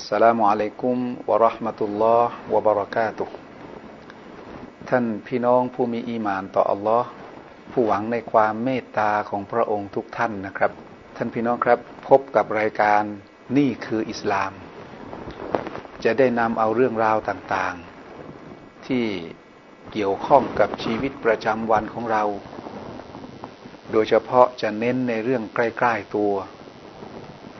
السلام عليكم ورحمة الله وبركاته ท่านพี่น้องผู้มีอีมานต่ออัลลอฮ์ผู้หวังในความเมตตาของพระองค์ทุกท่านนะครับ ท่านพี่น้องครับพบกับรายการนี่คืออิสลาม จะได้นำเอาเรื่องราวต่างๆ ที่เกี่ยวข้องกับชีวิตประจำวันของเรา โดยเฉพาะจะเน้นในเรื่องใกล้ๆตัว ห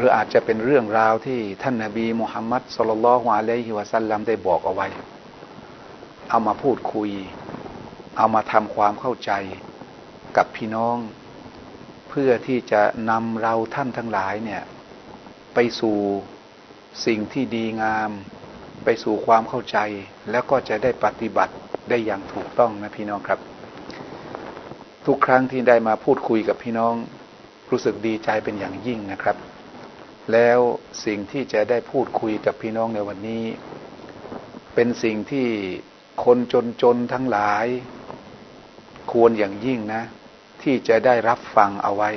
รืออาจจะเป็นเรื่องราวที่ท่านนาบีมุฮัมมัดสุลลัลฮวาเลฮิวะซัลลัมได้บอกเอาไว้ เอามาพูดคุย เอามาทำความเข้าใจกับพี่น้อง เพื่อที่จะนำเราท่านทั้งหลายเนี่ย ไปสู่สิ่งที่ดีงาม ไปสู่ความเข้าใจ แล้วก็จะได้ปฏิบัติได้อย่างถูกต้องนะพี่น้องครับ ทุกครั้งที่ได้มาพูดคุยกับพี่น้อง รู้สึกดีใจเป็นอย่างยิ่งนะครับ แล้วสิ่งที่จะได้พูดคุยกับพี่น้องในวันนี้ เป็นสิ่งที่คนจนๆทั้งหลาย ควรอย่างยิ่งนะ ที่จะได้รับฟังเอาไว้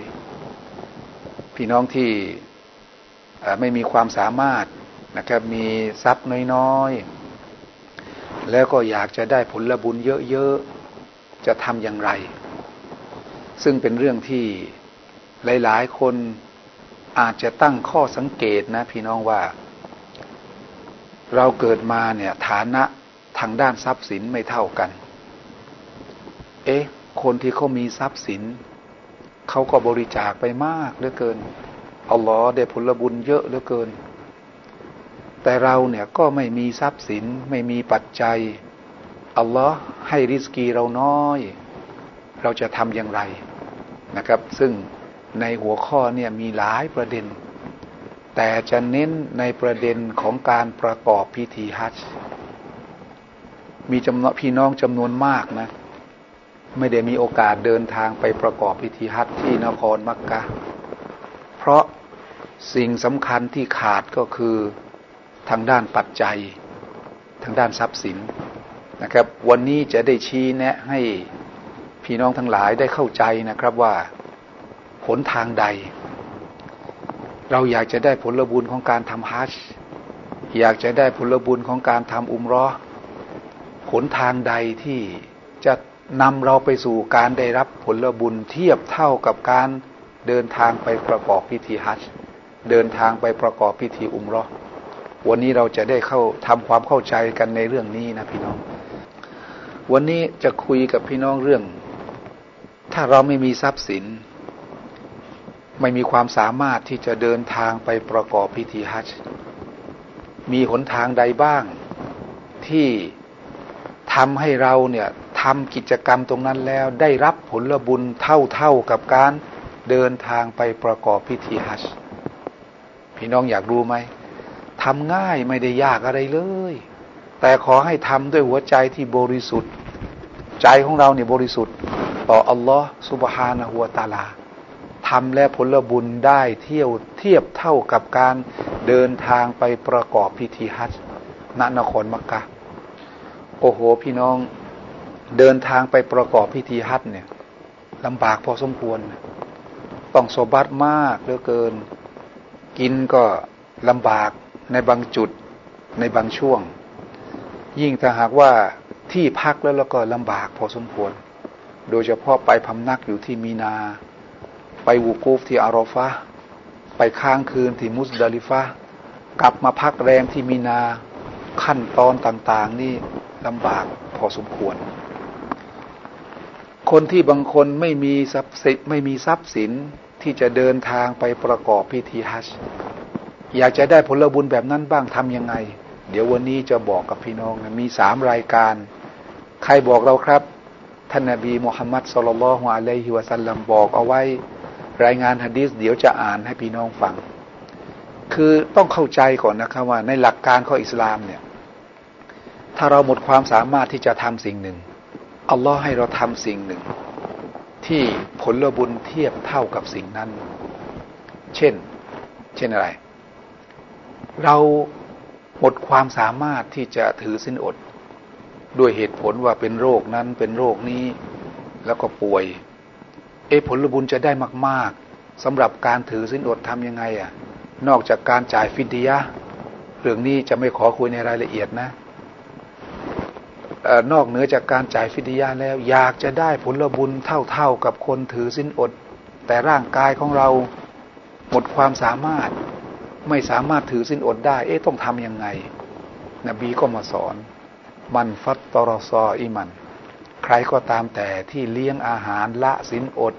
พี่น้องที่ไม่มีความสามารถนะครับมีทรัพย์น้อยๆ แล้วก็อยากจะได้ผลบุญเยอะๆ จะทำอย่างไร ซึ่งเป็นเรื่องที่หลายๆ คน อาจจะตั้งข้อสังเกตนะ พี่น้องว่า เราเกิดมาเนี่ยฐานะทางด้านทรัพย์สินไม่เท่ากัน เอ๊ะ คนที่เขามีทรัพย์สิน เขาก็บริจาคไปมากเหลือเกินอัลลอฮ์ได้ผลบุญเยอะเหลือเกิน แต่เราเนี่ยก็ไม่มีทรัพย์สินไม่มีปัจจัยอัลลอฮ์ให้ริสกีเราน้อย เราจะทำอย่างไรนะครับ ซึ่ง ในหัวข้อเนี่ยมีหลายประเด็น แต่จะเน้นในประเด็นของการประกอบพิธีฮัจจ์มีจำนวนพี่น้องจำนวนมากนะ ไม่ได้มีโอกาสเดินทางไปประกอบพิธีฮัจจ์ที่นครมักกะ เพราะสิ่งสำคัญที่ขาดก็คือทางด้านปัจจัย ทางด้านทรัพย์สินนะครับ วันนี้จะได้ชี้แนะให้พี่น้องทั้งหลายได้เข้าใจนะครับว่า หนทางใด เราอยากจะได้ผลบุญของการทำฮัจจ์อยากจะได้ผลบุญของการทำอุมรอหนทางใดที่จะนำเราไปสู่การได้รับผลบุญเทียบเท่ากับการเดินทางไปประกอบพิธีฮัจจ์เดินทางไปประกอบพิธีอุมรอวันนี้เราจะได้เข้าทำความเข้าใจกันในเรื่องนี้นะพี่น้อง วันนี้จะคุยกับพี่น้องเรื่อง ถ้าเราไม่มีทรัพย์สิน ไม่มีความสามารถที่จะเดินทางไปประกอบพิธีฮัจจ์มีหนทางใดบ้าง ที่ทำให้เราเนี่ยทำกิจกรรมตรงนั้นแล้วได้รับผลบุญเท่าๆกับการเดินทางไปประกอบพิธีฮัจจ์พี่น้องอยากรู้ไหมทำง่ายไม่ได้ยากอะไรเลย แต่ขอให้ทำด้วยหัวใจที่บริสุทธิ์ ใจของเราเนี่ยบริสุทธิ์ ต่ออัลลอฮ์สุบฮานะฮัวตาลา ทำและผลบุญได้เที่ยวเทียบเท่ากับการเดินทางไปประกอบพิธีฮัจญ์ณนครมักกะ โอ้โห พี่น้องเดินทางไปประกอบพิธีฮัจญ์เนี่ยลำบากพอสมควร ต้องสบัดมากเหลือเกิน กินก็ลำบากในบางจุดในบางช่วง ยิ่งถ้าหากว่าที่พักแล้วแล้วก็ลำบากพอสมควร โดยเฉพาะไปพำนักอยู่ที่มีนา ไปวูกูฟที่อารอฟะไปค้างคืนที่มุสดาลิฟะกลับมาพักแรมที่มีนาขั้นตอนต่างๆ นี่ลำบากพอสมควร คนที่บางคนไม่มีทรัพย์สินไม่มีทรัพย์สินที่จะเดินทางไปประกอบพิธีฮัจญ์อยากจะได้ผลบุญแบบนั้นบ้างทำยังไง เดี๋ยววันนี้จะบอกกับพี่น้องมีสามรายการ ใครบอกเราครับ ท่านนาบีมุฮัมมัดสุลลัลฮวอะลัยฮิวะสัลลัมบอกเอาไว้ รายงานฮะดีษเดี๋ยวจะอ่านให้พี่น้องฟัง คือต้องเข้าใจก่อนนะครับว่าในหลักการของอิสลามเนี่ย ถ้าเราหมดความสามารถที่จะทำสิ่งหนึ่ง อัลลอฮ์ให้เราทำสิ่งหนึ่ง ที่ผลบุญเทียบเท่ากับสิ่งนั้น เช่น เช่นอะไร เราหมดความสามารถที่จะถือสินอด ด้วยเหตุผลว่าเป็นโรคนั้นเป็นโรคนี้ แล้วก็ป่วย เอผลบุญจะได้มาก ๆสำหรับการถือสินอดทำยังไงอะ นอกจากการจ่ายฟิดียะเรื่องนี้จะไม่ขอคุยในรายละเอียดนะนอกเหนือจากการจ่ายฟิดยาแล้ว อยากจะได้ผลบุญเท่าๆกับคนถือสินอด แต่ร่างกายของเราหมดความสามารถไม่สามารถถือสินอดได้ เอ๊ะต้องทำยังไง นบีก็มาสอน มันฟัตตรอซออิมัน ใครก็ตามแต่ที่เลี้ยงอาหารละสินอด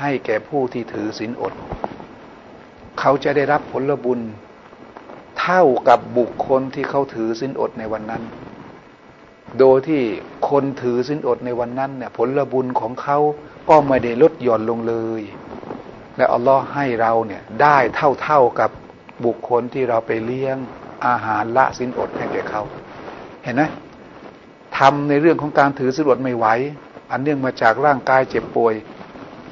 ให้แก่ผู้ที่ถือสินอด เขาจะได้รับผลบุญ เท่ากับบุคคลที่เขาถือสินอดในวันนั้น โดยที่คนถือสินอดในวันนั้นเนี่ย ผลบุญของเขาก็ไม่ได้ลดหย่อนลงเลย และอัลลอฮ์ให้เราเนี่ยได้เท่าๆกับบุคคลที่เราไปเลี้ยงอาหารละสินอดให้แก่เขา เห็นไหม ทำในเรื่องของการถือสินอดไม่ไหว อันเนื่องมาจากร่างกายเจ็บป่วย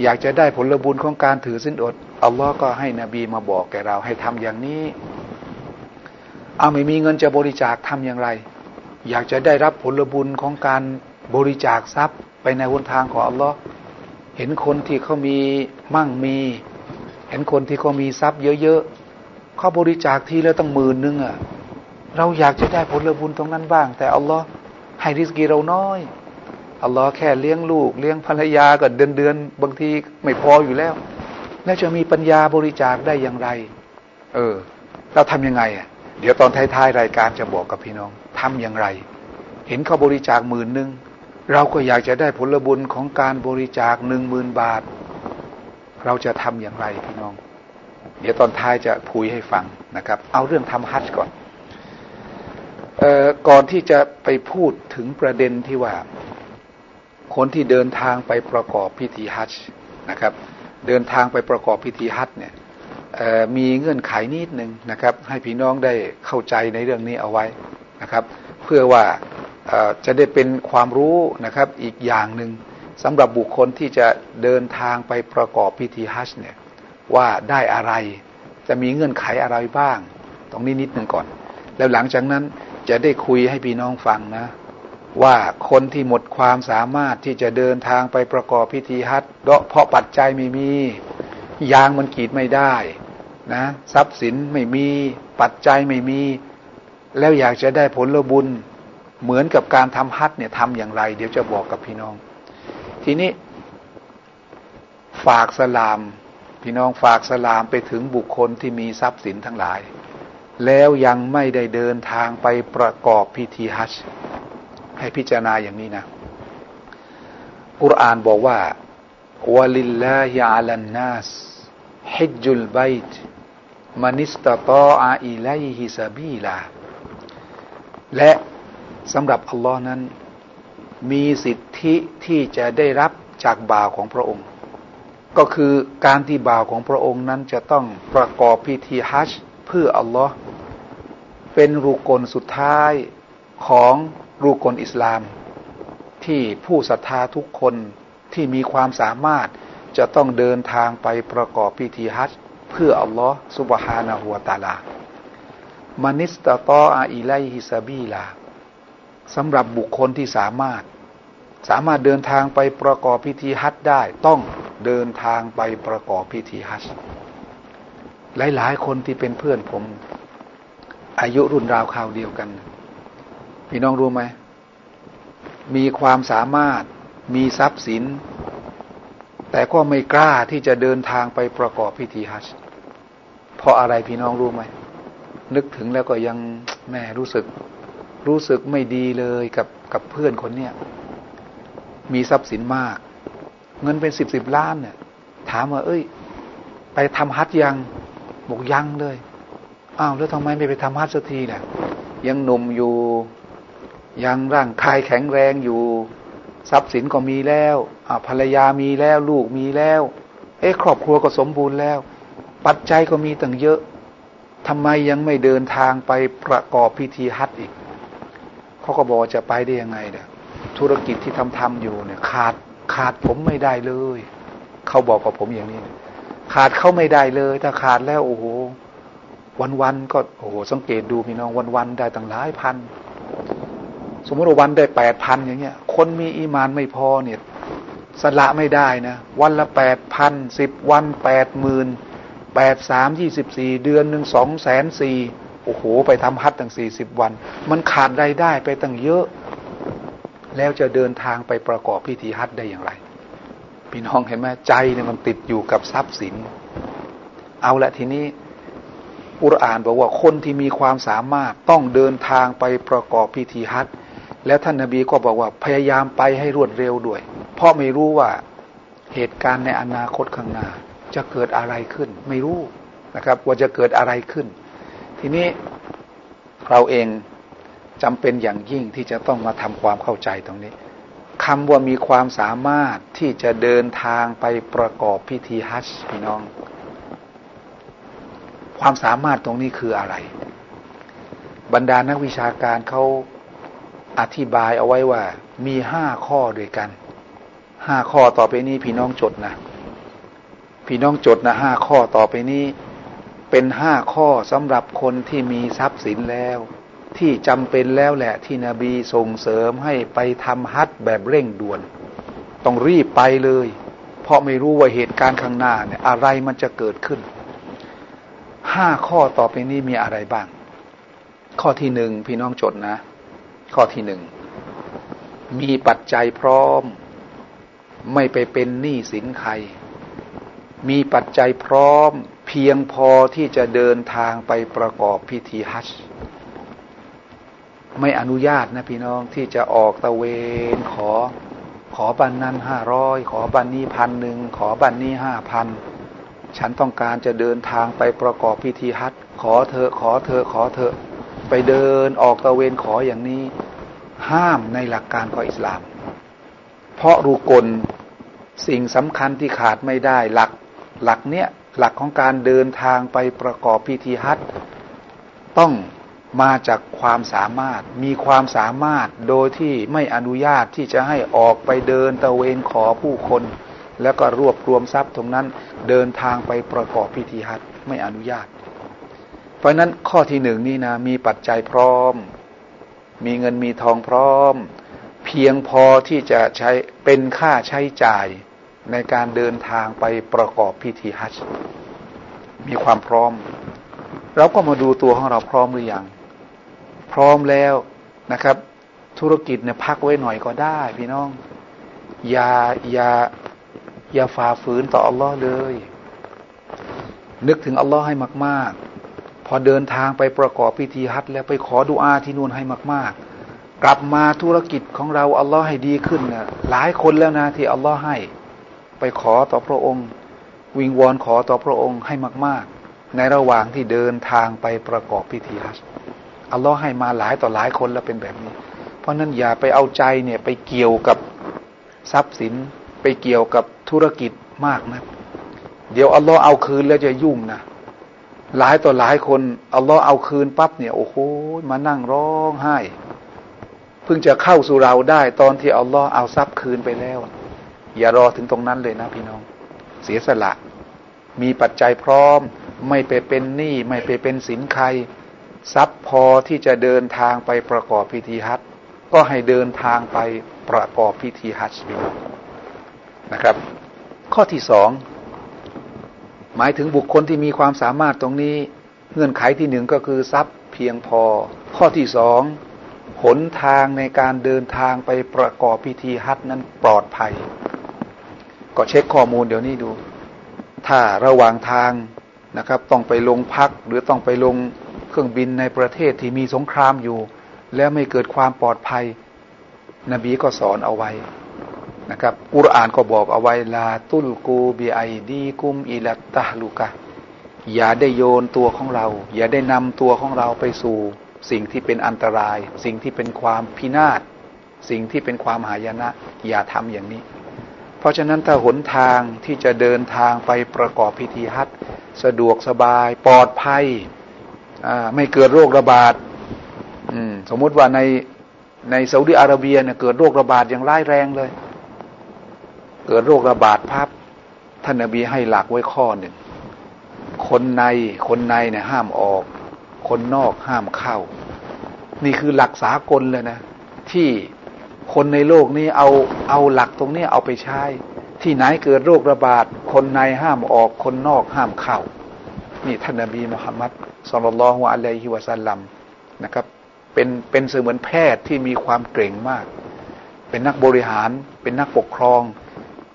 อยากจะได้ผลบุญของการถือสินอดอัลลอฮ์ก็ให้นบีมาบอกแก่เราให้ทำอย่างนี้ เอาไม่มีเงินจะบริจาคทำอย่างไร อยากจะได้รับผลบุญของการบริจาคทรัพย์ไปในหนทางของอัลลอฮ์เห็นคนที่เขามีมั่งมี เห็นคนที่เขามีทรัพย์เยอะๆเขาบริจาคทีแล้วตั้งหมื่นนึงอะเราอยากจะได้ผลบุญตรงนั้นบ้าง แต่อัลลอฮ์ ให้ริสกีเราน้อยอัลลอฮ์แค่เลี้ยงลูก เลี้ยงภรรยาก็เดือนเดือนบางทีไม่พออยู่แล้ว แล้วจะมีปัญญาบริจาคได้อย่างไร เออ เราทำยังไงอะ เดี๋ยวตอนท้ายๆรายการจะบอกกับพี่น้องทำอย่างไร เห็นเขาบริจาคหมื่นหนึ่งเราก็อยากจะได้ผลบุญของการบริจาคหนึ่งหมื่นบาท เราจะทำอย่างไรพี่น้อง เดี๋ยวตอนท้ายจะพูดให้ฟังนะครับ เอาเรื่องทำฮัจจ์ก่อน ก่อนที่จะไปพูดถึงประเด็นที่ว่า คนที่เดินทางไปประกอบพิธีฮัจจ์นะครับ เดินทางไปประกอบพิธีฮัจจ์เนี่ยมีเงื่อนไขนิดหนึ่งนะครับ ให้พี่น้องได้เข้าใจในเรื่องนี้เอาไว้นะครับ เพื่อว่าจะได้เป็นความรู้นะครับอีกอย่างหนึ่งสำหรับบุคคลที่จะเดินทางไปประกอบพิธีฮัจจ์เนี่ยว่าได้อะไรจะมีเงื่อนไขอะไรบ้าง ตรงนี้นิดหนึ่งก่อน แล้วหลังจากนั้น จะได้คุยให้พี่น้องฟังนะ ว่าคนที่หมดความสามารถที่จะเดินทางไปประกอบพิธีฮัทเพราะปัจจัยไม่มี ยางมันกีดไม่ได้นะทรัพย์สินไม่มีปัจจัยไม่มี แล้วอยากจะได้ผลบุญ เหมือนกับการทำฮัทเนี่ยทำอย่างไร เดี๋ยวจะบอกกับพี่น้อง ทีนี้ ฝากสลาม พี่น้องฝากสลามไปถึงบุคคลที่มีทรัพย์สินทั้งหลาย แล้วยังไม่ได้เดินทางไปประกอบพิธีฮัจจ์ให้พิจารณาอย่างนี้นะ กุรอานบอกว่าวะลิลลาฮิอัลันนัสฮิจุลบัยต์มานิสตตออาอิไลฮิซาบีลา และสำหรับอัลลอฮ์นั้น มีสิทธิที่จะได้รับจากบ่าวของพระองค์ ก็คือการที่บ่าวของพระองค์นั้นจะต้องประกอบพิธีฮัจจ์ เพื่ออัลลอฮ์เป็นรูกลสุดท้ายของรูกลอิสลาม ที่ผู้ศรัทธาทุกคนที่มีความสามารถจะต้องเดินทางไปประกอบพิธีฮัจเพื่ออัลลอฮ์สุบฮานาหัวตาลามานิสตตออาอิไลฮิซาบีลาสำหรับบุคคลที่สามารถ สามารถเดินทางไปประกอบพิธีฮัจได้ ต้องเดินทางไปประกอบพิธีฮัจ หลาย ๆ คนที่เป็นเพื่อนผม อายุรุ่นราวคราวเดียวกัน พี่น้องรู้ไหม มีความสามารถมีทรัพย์สิน แต่ก็ไม่กล้าที่จะเดินทางไปประกอบพิธีฮัจเพราะอะไรพี่น้องรู้ไหม นึกถึงแล้วก็ยังแม่รู้สึก รู้สึกไม่ดีเลยกับกับเพื่อนคนเนี้ยมีทรัพย์สินมาก เงินเป็นสิบสิบล้านเนี่ยถามว่า เอ้ย ไปทำฮัทยัง บอกยังเลยอ้าวแล้วทำไมไม่ไปทำฮัทสักทีเนี่ยยังหนุ่มอยู่ ยังร่างกายแข็งแรงอยู่ ทรัพย์สินก็มีแล้วภรรยามีแล้วลูกมีแล้ว เอ๊ะครอบครัวก็สมบูรณ์แล้ว ปัจจัยก็มีตั้งเยอะทำไมยังไม่เดินทางไปประกอบพิธีฮัทอีกเขาก็บอกจะไปได้ยังไงเนี่ยธุรกิจที่ทำทำอยู่เนี่ย ขาดขาดผมไม่ได้เลย เขาบอกกับผมอย่างนี้ ขาดเขาไม่ได้เลยถ้าขาดแล้วโอ้โหวันวันก็โอ้โหสังเกตดูพี่น้องวันวันได้ตั้งหลายพัน สมมติว่าวันได้แปดพันอย่างเงี้ย คนมีอีมานไม่พอเนี่ยสละไม่ได้นะ วันละแปดพันสิบวันแปดหมื่นแปดสามยี่สิบสี่เดือนหนึ่งสองแสนสี่โอ้โห ไปทำฮัทตั้งสี่สิบวัน มันขาดรายได้ไปตั้งเยอะ แล้วจะเดินทางไปประกอบพิธีฮัทได้อย่างไร พี่น้องเห็นไหมใจเนี่ยมันติดอยู่กับทรัพย์สิน เอาละทีนี้อุรานบอกว่าคนที่มีความสามารถต้องเดินทางไปประกอบพิธีฮัทแล้วท่านนาบีก็บอกว่าพยายามไปให้รวดเร็วด้วย เพราะไม่รู้ว่าเหตุการณ์ในอนาคตข้างหน้า จะเกิดอะไรขึ้น ไม่รู้นะครับ ว่าจะเกิดอะไรขึ้น ทีนี้เราเองจำเป็นอย่างยิ่งที่จะต้องมาทำความเข้าใจตรงนี้ คำว่ามีความสามารถที่จะเดินทางไปประกอบพิธีฮัจจ์พี่น้อง ความสามารถตรงนี้คืออะไร บรรดานักวิชาการเขาอธิบายเอาไว้ว่า มีห้าข้อด้วยกันห้าข้อต่อไปนี้พี่น้องจดนะ พี่น้องจดนะห้าข้อต่อไปนี้ เป็นห้าข้อสำหรับคนที่มีทรัพย์สินแล้ว ที่จำเป็นแล้วแหละ ที่นบีส่งเสริมให้ไปทำฮัทแบบเร่งด่วน ต้องรีบไปเลย เพราะไม่รู้ว่าเหตุการณ์ข้างหน้าเนี่ยอะไรมันจะเกิดขึ้นห้าข้อต่อไปนี้มีอะไรบ้าง ข้อที่หนึ่งพี่น้องจดนะ ข้อที่หนึ่งมีปัจจัยพร้อม ไม่ไปเป็นหนี้สินใคร มีปัจจัยพร้อมเพียงพอที่จะเดินทางไปประกอบพิธีฮัจจ์ ไม่อนุญาตนะพี่น้องที่จะออกตะเวนขอขอบันนั้นห้าร้อยขอบันนี้พันหนึ่งขอบันนี้ห้าพันฉันต้องการจะเดินทางไปประกอบพิธีฮัจจ์ขอเธอขอเธอขอเธอไปเดินออกตะเวนขออย่างนี้ ห้ามในหลักการของอิสลาม เพราะรูกลสิ่งสำคัญที่ขาดไม่ได้หลักหลักเนี้ยหลักของการเดินทางไปประกอบพิธีฮัจต้อง มาจากความสามารถ มีความสามารถโดยที่ไม่อนุญาตที่จะให้ออกไปเดินตะเวนขอผู้คน แล้วก็รวบรวมทรัพย์ตรงนั้นเดินทางไปประกอบพิธีฮัจไม่อนุญาต เพราะนั้นข้อที่หนึ่งนี่นะมีปัจจัยพร้อม มีเงินมีทองพร้อม เพียงพอที่จะใช้เป็นค่าใช้จ่ายในการเดินทางไปประกอบพิธีฮัจมีความพร้อม เราก็มาดูตัวของเราพร้อมหรือยัง ร้อมแล้วนะครับ ธุรกิจเนี่ยพักไว้หน่อยก็ได้ พี่น้อง อย่าอย่าอย่าฝ่าฝืนต่ออัลลอฮ์เลย นึกถึงอัลลอฮ์ให้มาก ๆ พอเดินทางไปประกอบพิธีฮัทแล้วไปขอดุอาที่นู่นให้มาก ๆ กลับมาธุรกิจของเราอัลลอฮ์ให้ดีขึ้นนะหลายคนแล้วนะที่อัลลอฮ์ให้ ไปขอต่อพระองค์ วิงวอนขอต่อพระองค์ให้มาก ๆ ในระหว่างที่เดินทางไปประกอบพิธีฮัจ อัลลอฮ์ให้มาหลายต่อหลายคนแล้วเป็นแบบนี้ เพราะนั้นอย่าไปเอาใจเนี่ยไปเกี่ยวกับทรัพย์สิน ไปเกี่ยวกับธุรกิจมากนะเดี๋ยวอัลลอฮ์เอาคืนแล้วจะยุ่งนะหลายต่อหลายคนอัลลอฮ์เอาคืนปั๊บเนี่ยโอ้โหมานั่งร้องไห้ เพิ่งจะเข้าสู่เราได้ ตอนที่อัลลอฮ์เอาทรัพย์คืนไปแล้ว อย่ารอถึงตรงนั้นเลยนะพี่น้อง เสียสละ มีปัจจัยพร้อม ไม่ไปเป็นหนี้ไม่ไปเป็นสินใคร ทรัพย์พอที่จะเดินทางไปประกอบพิธีฮัจก็ให้เดินทางไปประกอบพิธีฮัจนะครับ ข้อที่สองหมายถึงบุคคลที่มีความสามารถตรงนี้ เงื่อนไขที่หนึ่งก็คือทรัพย์เพียงพอ ข้อที่สองหนทางในการเดินทางไปประกอบพิธีฮัทนั้นปลอดภัย ก็เช็คข้อมูลเดี๋ยวนี้ดู ถ้าระหว่างทางนะครับ ต้องไปลงพักหรือต้องไปลง รื่องบินในประเทศที่มีสงครามอยู่ แล้วไม่เกิดความปลอดภัย นบีก็สอนเอาไว้นะครับกุรอานก็บอกเอาไว้ลาตุลกูบีไอดีกุมอิลัตตาลูกะอย่าได้โยนตัวของเรา อย่าได้นำตัวของเราไปสู่ สิ่งที่เป็นอันตราย สิ่งที่เป็นความพินาศสิ่งที่เป็นความหายนะ อย่าทำอย่างนี้ เพราะฉะนั้นถ้าหนทางที่จะเดินทางไปประกอบพิธีฮัตสะดวกสบายปลอดภัย ไม่เกิดโรคระบาดสมมติว่าในในซาอุดิอาระเบียเนี่ยเกิดโรคระบาดอย่างร้ายแรงเลย เกิดโรคระบาดพับท่านนบีให้หลักไว้ข้อหนึ่งคนในคนในเนี่ยห้ามออก คนนอกห้ามเข้า นี่คือหลักสากลเลยนะ ที่คนในโลกนี้เอาเอาหลักตรงนี้เอาไปใช้ ที่ไหนเกิดโรคระบาด คนในห้ามออก คนนอกห้ามเข้า นี่ท่านนบีมุฮัมมัด สุลลัลฮุอะลัยฮิวะสัลลัมนะครับเป็นเป็นเสมือนแพทย์ที่มีความเก่งมาก เป็นนักบริหาร เป็นนักปกครอง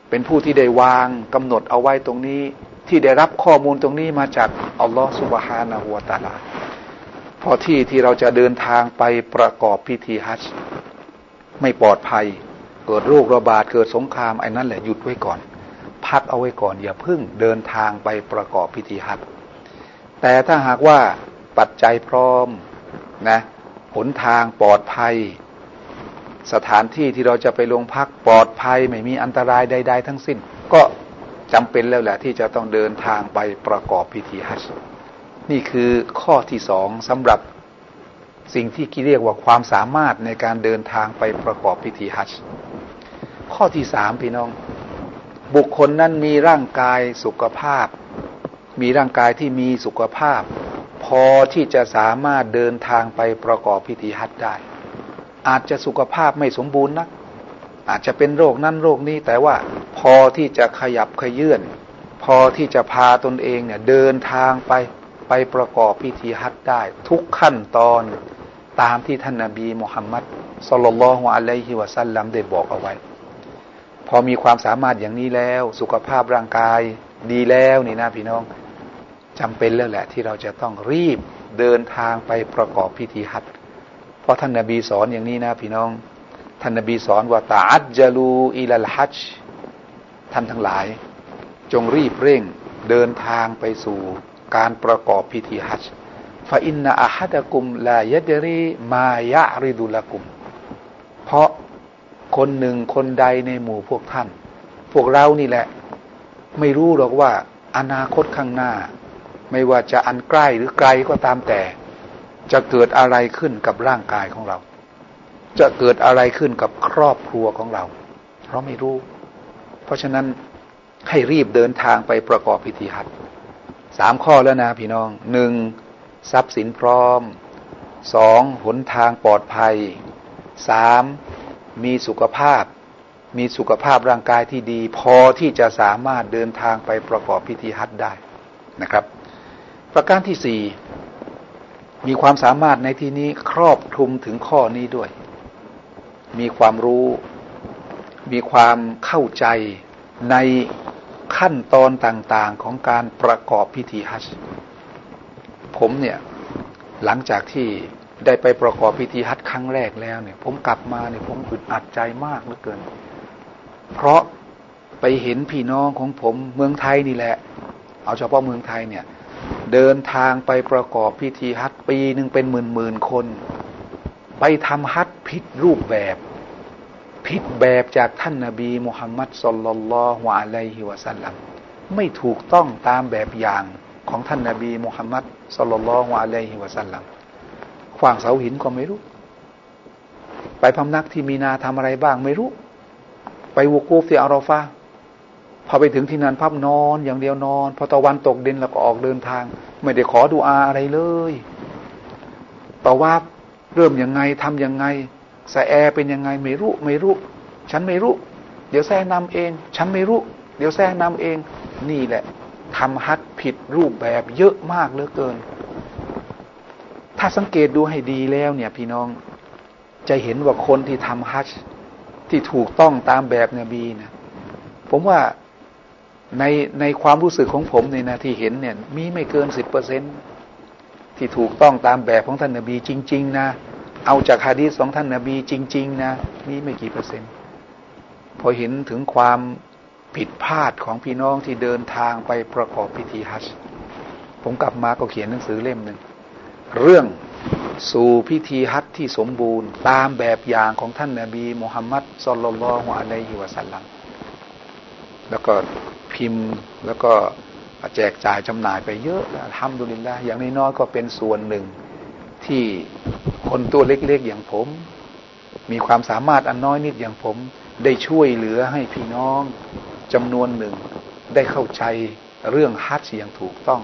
เป็นผู้ที่ได้วางกำหนดเอาไว้ตรงนี้ ที่ได้รับข้อมูลตรงนี้มาจากอัลลอฮฺสุบฮานะฮุวตาลาพอที่ที่เราจะเดินทางไปประกอบพิธีฮัจจ์ไม่ปลอดภัย เกิดโรคระบาดเกิดสงครามไอ้นั่นแหละหยุดไว้ก่อน พักเอาไว้ก่อนอย่าพึ่งเดินทางไปประกอบพิธีฮัจจ์ แต่ถ้าหากว่าปัจจัยพร้อมนะหนทางปลอดภัย สถานที่ที่เราจะไปลงพักปลอดภัย ไม่มีอันตรายใด ๆ ทั้งสิ้น ก็จำเป็นแล้วแหละที่จะต้องเดินทางไปประกอบพิธีฮัจญ์นี่คือข้อที่สองสำหรับสิ่งที่เรียกว่าความสามารถในการเดินทางไปประกอบพิธีฮัจญ์ข้อที่สามพี่น้อง บุคคลนั้นมีร่างกายสุขภาพ มีร่างกายที่มีสุขภาพ พอที่จะสามารถเดินทางไปประกอบพิธีฮัจญ์ได้ อาจจะสุขภาพไม่สมบูรณ์นะอาจจะเป็นโรคนั้นโรคนี้ แต่ว่าพอที่จะขยับขยื่น พอที่จะพาตนเองเนี่ยเดินทางไปไปประกอบพิธีฮัจญ์ได้ ทุกขั้นตอนตามที่ท่านนาบีมุฮัมมัดสุลลัลฮุอะลัยฮิวะสัลลัมได้บอกเอาไว้ พอมีความสามารถอย่างนี้แล้ว สุขภาพร่างกายดีแล้วนี่นะพี่น้อง จำเป็นแล้วแหละที่เราจะต้องรีบเดินทางไปประกอบพิธีฮัจเพราะท่านนาบีสอนอย่างนี้นะพี่น้อง ท่านนาบีสอนว่าตาอัจจลูอิลลฮัจท่านทั้งหลาย จงรีบเร่งเดินทางไปสู่การประกอบพิธีฮัจฟาอินนาอาฮัดะกุมลายเดรีมายะริดุลกุม เพราะคนหนึ่งคนใดในหมู่พวกท่าน พวกเรานี่แหละ ไม่รู้หรอกว่าอนาคตข้างหน้า ไม่ว่าจะอันใกล้หรือไกลก็ตามแต่ จะเกิดอะไรขึ้นกับร่างกายของเรา จะเกิดอะไรขึ้นกับครอบครัวของเรา เราไม่รู้ เพราะฉะนั้นให้รีบเดินทางไปประกอบพิธีฮัจญ์สามข้อแล้วนะพี่น้องหนึ่งทรัพย์สินพร้อมสองหนทางปลอดภัยสามมีสุขภาพ มีสุขภาพร่างกายที่ดี พอที่จะสามารถเดินทางไปประกอบพิธีฮัจญ์ได้นะครับ ประการที่สี่มีความสามารถในที่นี้ครอบคลุมถึงข้อนี้ด้วย มีความรู้ มีความเข้าใจในขั้นตอนต่างๆของการประกอบพิธีฮัจผมเนี่ย หลังจากที่ได้ไปประกอบพิธีฮัจครั้งแรกแล้วเนี่ย ผมกลับมาเนี่ยผมอึดอัดใจมากเหลือเกิน เพราะไปเห็นพี่น้องของผมเมืองไทยนี่แหละ เอาเฉพาะเมืองไทยเนี่ย เดินทางไปประกอบพิธีฮัจญ์ปีหนึ่งเป็นหมื่นหมื่นคน ไปทำฮัจญ์ผิดรูปแบบผิดแบบจากท่านนาบีมุฮัมมัดสุลลัลลอฮุอะลัยฮิวะสัลลัมไม่ถูกต้องตามแบบอย่างของท่านนาบีมุฮัมมัดสุลลัลลอฮุอะลัยฮิวะสัลลัมขวางเสาหินก็ไม่รู้ ไปพำนักที่มีนาทำอะไรบ้างไม่รู้ ไปวูกูฟที่อารอฟา พอไปถึงที่นั่นพับนอนอย่างเดียวนอน พอตะวันตกดินแล้วก็ออกเดินทาง ไม่ได้ขอดูอาอะไรเลยต่อว่าเริ่มยังไงทำยังไงสแอเป็นยังไงไม่รู้ไม่รู้ ฉันไม่รู้ เดี๋ยวแซ่นำเอง ฉันไม่รู้ เดี๋ยวแซ่นำเอง นี่แหละทำฮัทผิดรูปแบบเยอะมากเหลือเกิน ถ้าสังเกตดูให้ดีแล้วเนี่ย พี่น้องจะเห็นว่าคนที่ทำฮัจที่ถูกต้องตามแบบนบีนะผมว่า ในในความรู้สึกของผมในนาที่เห็นเนี่ย มีไม่เกินสิบเปอร์เซ็นที่ถูกต้องตามแบบของท่านนบีจริง ๆ นะ เอาจากฮะดีษของท่านนาบีจริง ๆ นะ มีไม่กี่เปอร์เซ็นต์ พอเห็นถึงความผิดพลาดของพี่น้องที่เดินทางไปประกอบพิธีฮัจจ์ผมกลับมาก็เขียนหนังสือเล่มหนึ่งเรื่องสู่พิธีฮัจจ์ที่สมบูรณ์ ตามแบบอย่างของท่านนาบีมุฮัมมัดสุลลัลฮุอะลัยฮิวะสัลลัมแล้วก็ พิมพ์ แล้วก็แจกจ่ายจำหน่ายไปเยอะทำดุลินละอย่างน้อยๆก็เป็นส่วนหนึ่งที่คนตัวเล็กๆอย่างผม มีความสามารถอันน้อยนิดอย่างผม ได้ช่วยเหลือให้พี่น้องจำนวนหนึ่ง ได้เข้าใจเรื่องฮัจจ์อย่างถูกต้อง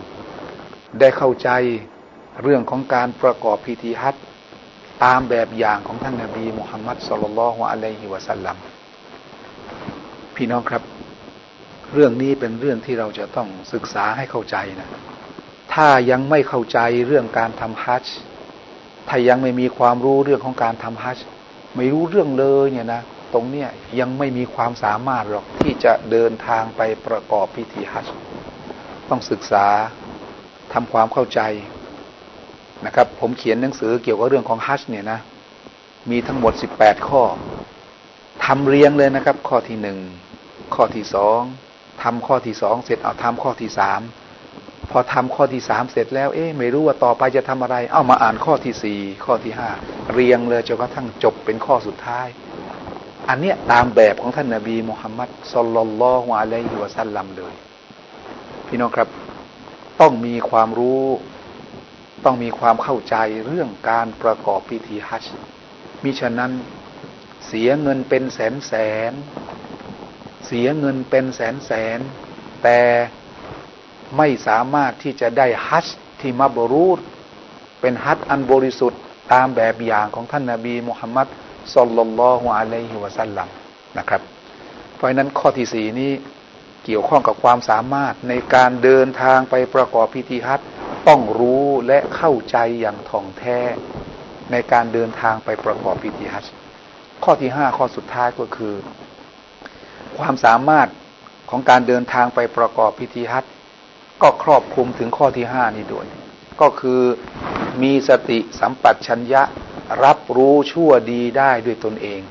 ได้เข้าใจเรื่องของการประกอบพิธีฮัจจ์ตามแบบอย่างของท่านนาบีมุฮัมมัดสุลลัลฮุอะลัยฮิวะสัลลัมพี่น้องครับ เรื่องนี้เป็นเรื่องที่เราจะต้องศึกษาให้เข้าใจนะ ถ้ายังไม่เข้าใจเรื่องการทำฮัจถ้ายังไม่มีความรู้เรื่องของการทำฮัจไม่รู้เรื่องเลยเนี่ยนะ ตรงเนี้ยยังไม่มีความสามารถหรอกที่จะเดินทางไปประกอบพิธีฮัจต้องศึกษาทำความเข้าใจนะครับ ผมเขียนหนังสือเกี่ยวกับเรื่องของฮัจเนี่ยนะ มีทั้งหมดสิบแปดข้อทำเรียงเลยนะครับ ข้อที่หนึ่งข้อที่สอง ทำข้อที่สองเสร็จเอาทำข้อที่สามพอทำข้อที่สามเสร็จแล้ว เอ๊ะไม่รู้ว่าต่อไปจะทำอะไร เอามาอ่านข้อที่สี่ข้อที่ห้าเรียงเลยจนกระทั่งจบเป็นข้อสุดท้าย อันเนี้ยตามแบบของท่านนาบีมุฮัมมัดสลลัลลอฮุอะลัยฮิวะสัลลัมเลย พี่น้องครับ ต้องมีความรู้ ต้องมีความเข้าใจเรื่องการประกอบพิธีฮัจญ์มิฉะนั้นเสียเงินเป็นแสนแสน เสียเงินเป็นแสนแสน แต่ไม่สามารถที่จะได้ฮัจที่มาบรูดเป็นฮัจอันบริสุทธิ์ตามแบบอย่างของท่านนาบีมุฮัมมัดสุลลัลลอฮุอะลัยฮิวะสัลลัมนะครับ เพราะนั้นข้อที่สี่นี้เกี่ยวข้องกับความสามารถในการเดินทางไปประกอบพิธีฮัจต้องรู้และเข้าใจอย่างท่องแท้ ในการเดินทางไปประกอบพิธีฮัจข้อที่ห้าข้อสุดท้ายก็คือ ความสามารถของการเดินทางไปประกอบพิธีฮัจก็ครอบคลุมถึงข้อที่ห้านี้ด้วย ก็คือมีสติสัมปชัญญะรับรู้ชั่วดีได้ด้วยตนเอง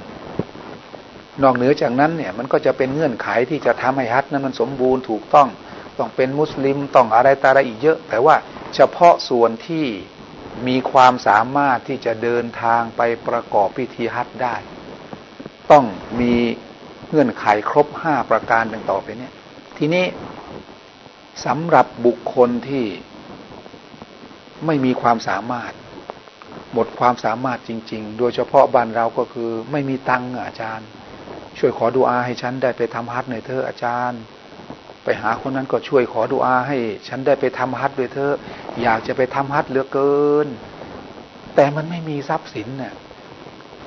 นอกเหนือจากนั้นเนี่ยมันก็จะเป็นเงื่อนไขที่จะทำให้ฮัทนั้นมันสมบูรณ์ถูกต้อง ต้องเป็นมุสลิมต้องอะไรตาอะไรอีกเยอะ แต่ว่าเฉพาะส่วนที่มีความสามารถที่จะเดินทางไปประกอบพิธีฮัทได้ ต้องมี เงื่อนไขครบห้าประการดังต่อไปเนี่ย ทีนี้สำหรับบุคคลที่ไม่มีความสามารถ หมดความสามารถจริง ๆ โดยเฉพาะบ้านเราก็คือไม่มีตังค์อาจารย์ ช่วยขอดุอาให้ฉันได้ไปทำฮัทหน่อยเถอะอาจารย์ ไปหาคนนั้นก็ช่วยขอดุอาให้ ฉันได้ไปทำฮัทด้วยเถอะอยากจะไปทำฮัทเหลือเกิน แต่มันไม่มีทรัพย์สินเนี่ย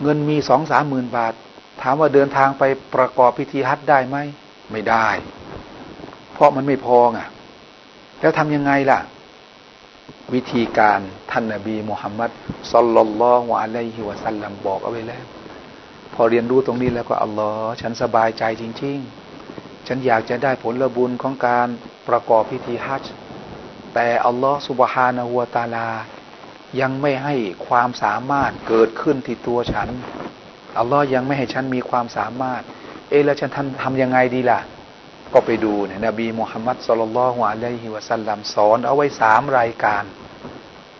เงินมีสองสามหมื่นบาท ถามว่าเดินทางไปประกอบพิธีฮัทได้ไหม ไม่ได้ เพราะมันไม่พอไงแล้วทำยังไงล่ะ วิธีการท่านนบีมุฮัมมัดสลลัลลอฮุอะลัยฮิวะสัลลัมบอกเอาไว้แล้ว พอเรียนรู้ตรงนี้แล้วก็อัลลอฮ์ฉันสบายใจจริง ๆ ฉันอยากจะได้ผลบุญของการประกอบพิธีฮัจจ์แต่อัลลอฮ์สุบฮานะฮัวตาลา ยังไม่ให้ความสามารถเกิดขึ้นที่ตัวฉัน อัลลอฮ์ยังไม่ให้ฉันมีความสามารถเอแล้วฉันทำทำยังไงดีล่ะ ก็ไปดูเนี่ยนบีมุฮัมมัดสุลลัลฮวะลัยฮิวะสัลลัมสอนเอาไว้สามรายการ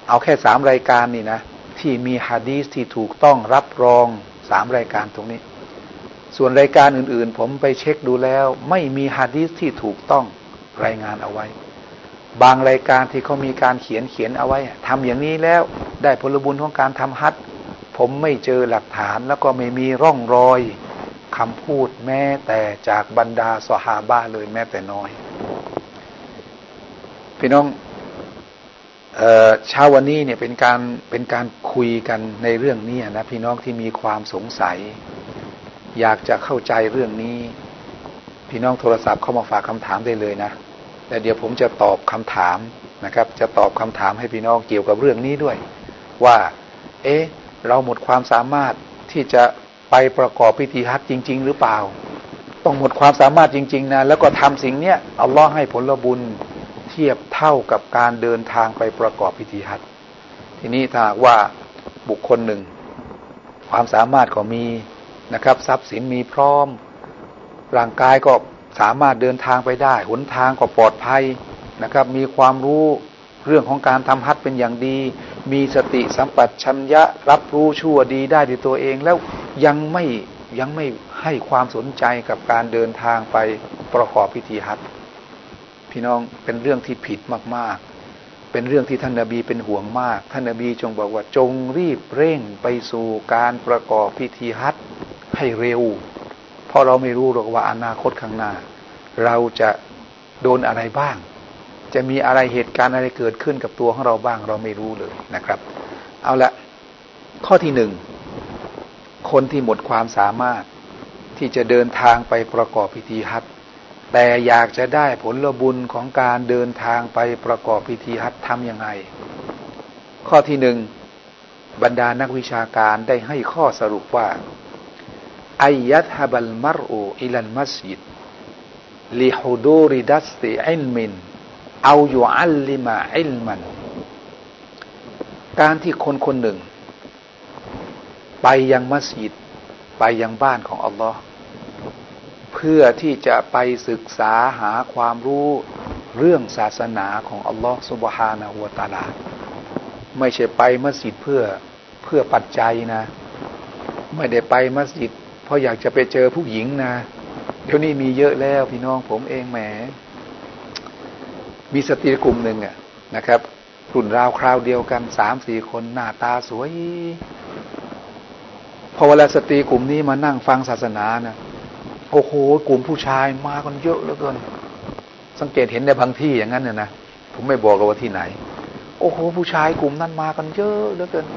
เอาแค่สามรายการนี่นะ ที่มีฮะดีสที่ถูกต้องรับรองสามรายการตรงนี้ ส่วนรายการอื่นๆ ผมไปเช็คดูแล้ว ไม่มีฮะดีสที่ถูกต้องรายงานเอาไว้ บางรายการที่เขามีการเขียนเขียนเอาไว้ทำอย่างนี้แล้วได้ผลบุญของการทำฮัท ผมไม่เจอหลักฐานแล้วก็ไม่มีร่องรอยคำพูดแม้แต่จากบรรดาสหาบ้าเลยแม้แต่น้อย พี่น้องเช้าวันนี้เนี่ยเป็นการเป็นการคุยกันในเรื่องนี้นะพี่น้องที่มีความสงสัย อยากจะเข้าใจเรื่องนี้ พี่น้องโทรศัพท์เข้ามาฝากคำถามได้เลยนะแต่เดี๋ยวผมจะตอบคำถามนะครับ จะตอบคำถามให้พี่น้องเกี่ยวกับเรื่องนี้ด้วย ว่า เอ๊ะ เราหมดความสามารถที่จะไปประกอบพิธีฮัจจริง ๆ หรือเปล่า ต้องหมดความสามารถจริง ๆ นะ แล้วก็ทำสิ่งเนี้ยอัลลอฮ์ให้ผลบุญเทียบเท่ากับการเดินทางไปประกอบพิธีฮัจทีนี้ถ้าว่าบุคคลหนึ่ง ความสามารถก็มีนะครับ ทรัพย์สินมีพร้อม ร่างกายก็สามารถเดินทางไปได้หนทางก็ปลอดภัยนะครับ มีความรู้เรื่องของการทำฮัทเป็นอย่างดี มีสติสัมปชัญญะรับรู้ชั่วดีได้ด้วยตัวเองแล้วยังไม่ยังไม่ให้ความสนใจกับการเดินทางไปประกอบพิธีฮัทพี่น้องเป็นเรื่องที่ผิดมาก ๆ เป็นเรื่องที่ท่านนาบีเป็นห่วงมาก ท่านนาบีจงบอกว่าจงรีบเร่งไปสู่การประกอบพิธีฮัทให้เร็ว เพราะเราไม่รู้หรอกว่าอนาคตข้างหน้า เราจะโดนอะไรบ้าง จะมีอะไรเหตุการณ์อะไรเกิดขึ้นกับตัวของเราบ้างเราไม่รู้เลยนะครับ เอาละข้อที่หนึ่งคนที่หมดความสามารถที่จะเดินทางไปประกอบพิธีฮัจแต่อยากจะได้ผลบุญของการเดินทางไปประกอบพิธีฮัตทำยังไง ข้อที่หนึ่งบรรดานักวิชาการได้ให้ข้อสรุปว่าอายยัตฮบัลมารอูอิลันมัสยิดลิฮูดูริดัสติอิลมิน เอาอยู่อัลลิมาอิลมัน การที่คนคนหนึ่ง ไปยังมัสยิด ไปยังบ้านของอัลลอฮ์เพื่อที่จะไปศึกษาหาความรู้เรื่องศาสนาของอัลลอฮ์สุบฮานาหัวตาลา ไม่ใช่ไปมัสยิดเพื่อเพื่อปัจจัยนะ ไม่ได้ไปมัสยิด เพราะอยากจะไปเจอผู้หญิงนะ เดี๋ยวนี้มีเยอะแล้วพี่น้องผมเองแหม มีสตรีกลุ่มหนึ่งอะนะครับรุ่นราวคราวเดียวกันสามสี่คนหน้าตาสวยพอเวลาสตรีกลุ่มนี้มานั่งฟังศาสนานะโอ้โหกลุ่มผู้ชายมากันเยอะเหลือเกิน สังเกตเห็นในบางที่อย่างนั้นเนี่ยนะผมไม่บอกว่าที่ไหน โอ้โหผู้ชายกลุ่มนั้นมากันเยอะเหลือเกิน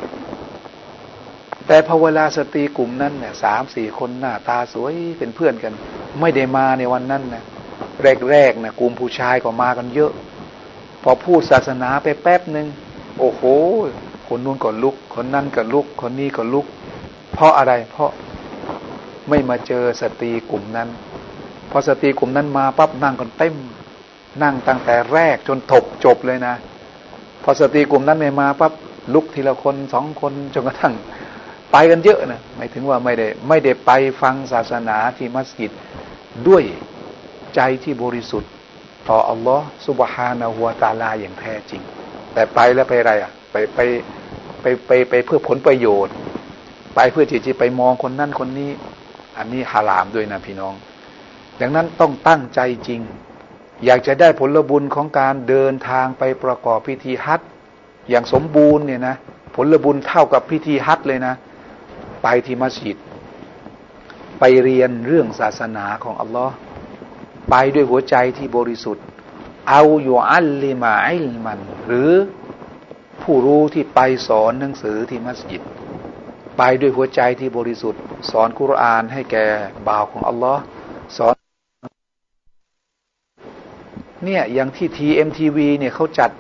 แต่พอเวลาสตรีกลุ่มนั้นเนี่ยสามสี่คนหน้าตาสวยเป็นเพื่อนกัน ไม่ได้มาในวันนั้นนะ แรกๆนะกลุ่มผู้ชายก็มากันเยอะ พอพูดศาสนาไปแป๊บหนึ่งโอ้โห คนนู้นก็ลุก คนนั่นก็ลุก คนนี้ก็ลุก เพราะอะไรเพราะไม่มาเจอสตรีกลุ่มนั้น พอสตรีกลุ่มนั้นมาปั๊บนั่งกันเต็ม นั่งตั้งแต่แรกจนถบจบเลยนะ พอสตรีกลุ่มนั้นไม่มาปั๊บลุกทีละคนสองคนจนกระทั่งไปกันเยอะนะหมายถึงว่าไม่ได้ไม่ได้ไปฟังศาสนาที่มัสยิดด้วย ใจที่บริสุทธิ์ ต่ออัลลอฮ์สุบฮานาหัวตาลาอย่างแท้จริง แต่ไปแล้วไปอะไรอะ ไปไปไปไปไปเพื่อผลประโยชน์ ไปเพื่อที่จะไปมองคนนั่นคนนี้ อันนี้ฮารามด้วยนะพี่น้อง ดังนั้นต้องตั้งใจจริง อยากจะได้ผลบุญของการเดินทางไปประกอบพิธีฮัจอย่างสมบูรณ์เนี่ยนะผลบุญเท่ากับพิธีฮัจเลยนะ ไปที่มัสยิด ไปเรียนเรื่องศาสนาของอัลลอฮ์ ไปด้วยหัวใจที่บริสุทธิ์ เอาอยู่อัลลิมาอิลมัน หรือผู้รู้ที่ไปสอนหนังสือที่มัสยิด ไปด้วยหัวใจที่บริสุทธิ์ สอนกุรานให้แก่บ่าวของอัลลอฮ์สอนเนี่ยอย่างที่ทีเอ็มทีวีเนี่ยเขาจัด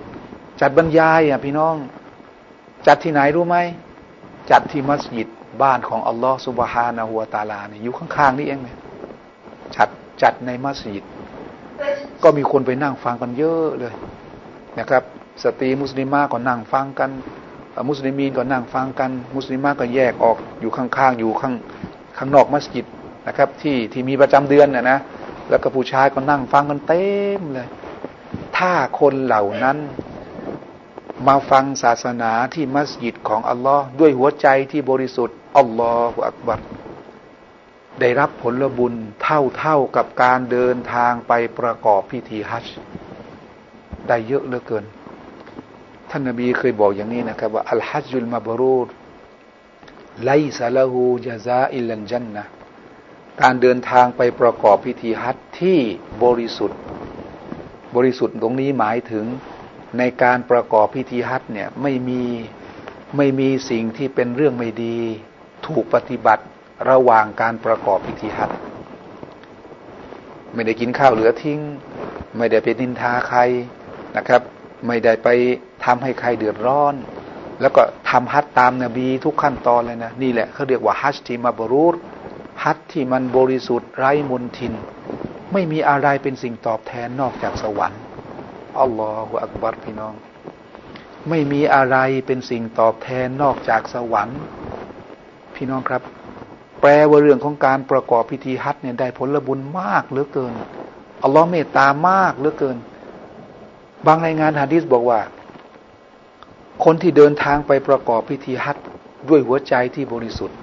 จัดบรรยายอะพี่น้อง จัดที่ไหนรู้ไหม จัดที่มัสยิดบ้านของอัลลอฮ์สุบฮานะฮัวตาลาเนี่ยอยู่ข้างๆนี่เองเนี่ยจัด จัดในมัสยิด ก็มีคนไปนั่งฟังกันเยอะเลยนะครับสตรีมุสลิมาก็นั่งฟังกัน มุสลิมีนก็นั่งฟังกัน มุสลิมาก็แยกออกอยู่ข้างๆอยู่ข้างข้างนอกมัสยิดนะครับ ที่ที่มีประจำเดือนนะนะแล้วก็ผู้ชายก็นั่งฟังกันเต็มเลย ถ้าคนเหล่านั้น มาฟังศาสนาที่มัสยิดของอัลลอฮ์ด้วยหัวใจที่บริสุทธิ์อัลลอฮฺอักบัร ได้รับผลบุญเท่าเท่ากับการเดินทางไปประกอบพิธีฮัจจ์ได้เยอะเหลือเกิน ท่านนบีเคยบอกอย่างนี้นะครับ ว่าอัลฮัจจุลมาบรูรไลซาลาหูยาซาอิลันจันนะการเดินทางไปประกอบพิธีฮัจจ์ที่บริสุทธิ์ บริสุทธิ์ตรงนี้หมายถึงในการประกอบพิธีฮัจจ์เนี่ยไม่มีไม่มีสิ่งที่เป็นเรื่องไม่ดี ถูกปฏิบัติ ระหว่างการประกอบพิธีฮัจจ์ไม่ได้กินข้าวเหลือทิ้ง ไม่ได้ไปนินทาใครนะครับ ไม่ได้ไปทำให้ใครเดือดร้อน แล้วก็ทำฮัจตามนบีทุกขั้นตอนเลยนะนี่แหละเขาเรียกว่าฮัจที่มาบรูรฮัจที่มันบริสุทธิ์ไร้มนทิน ไม่มีอะไรเป็นสิ่งตอบแทนนอกจากสวรรค์อัลลอฮฺอักบัรพี่น้อง ไม่มีอะไรเป็นสิ่งตอบแทนนอกจากสวรรค์ พี่น้องครับ ปลว่าเรื่องของการประกอบพิธีฮัจเนี่ยได้ผลบุญมากเหลือเกินอัลลอฮ์เมตตามากเหลือเกิน บางรายงานฮะดิษบอกว่า คนที่เดินทางไปประกอบพิธีฮัจด้วยหัวใจที่บริสุทธิ์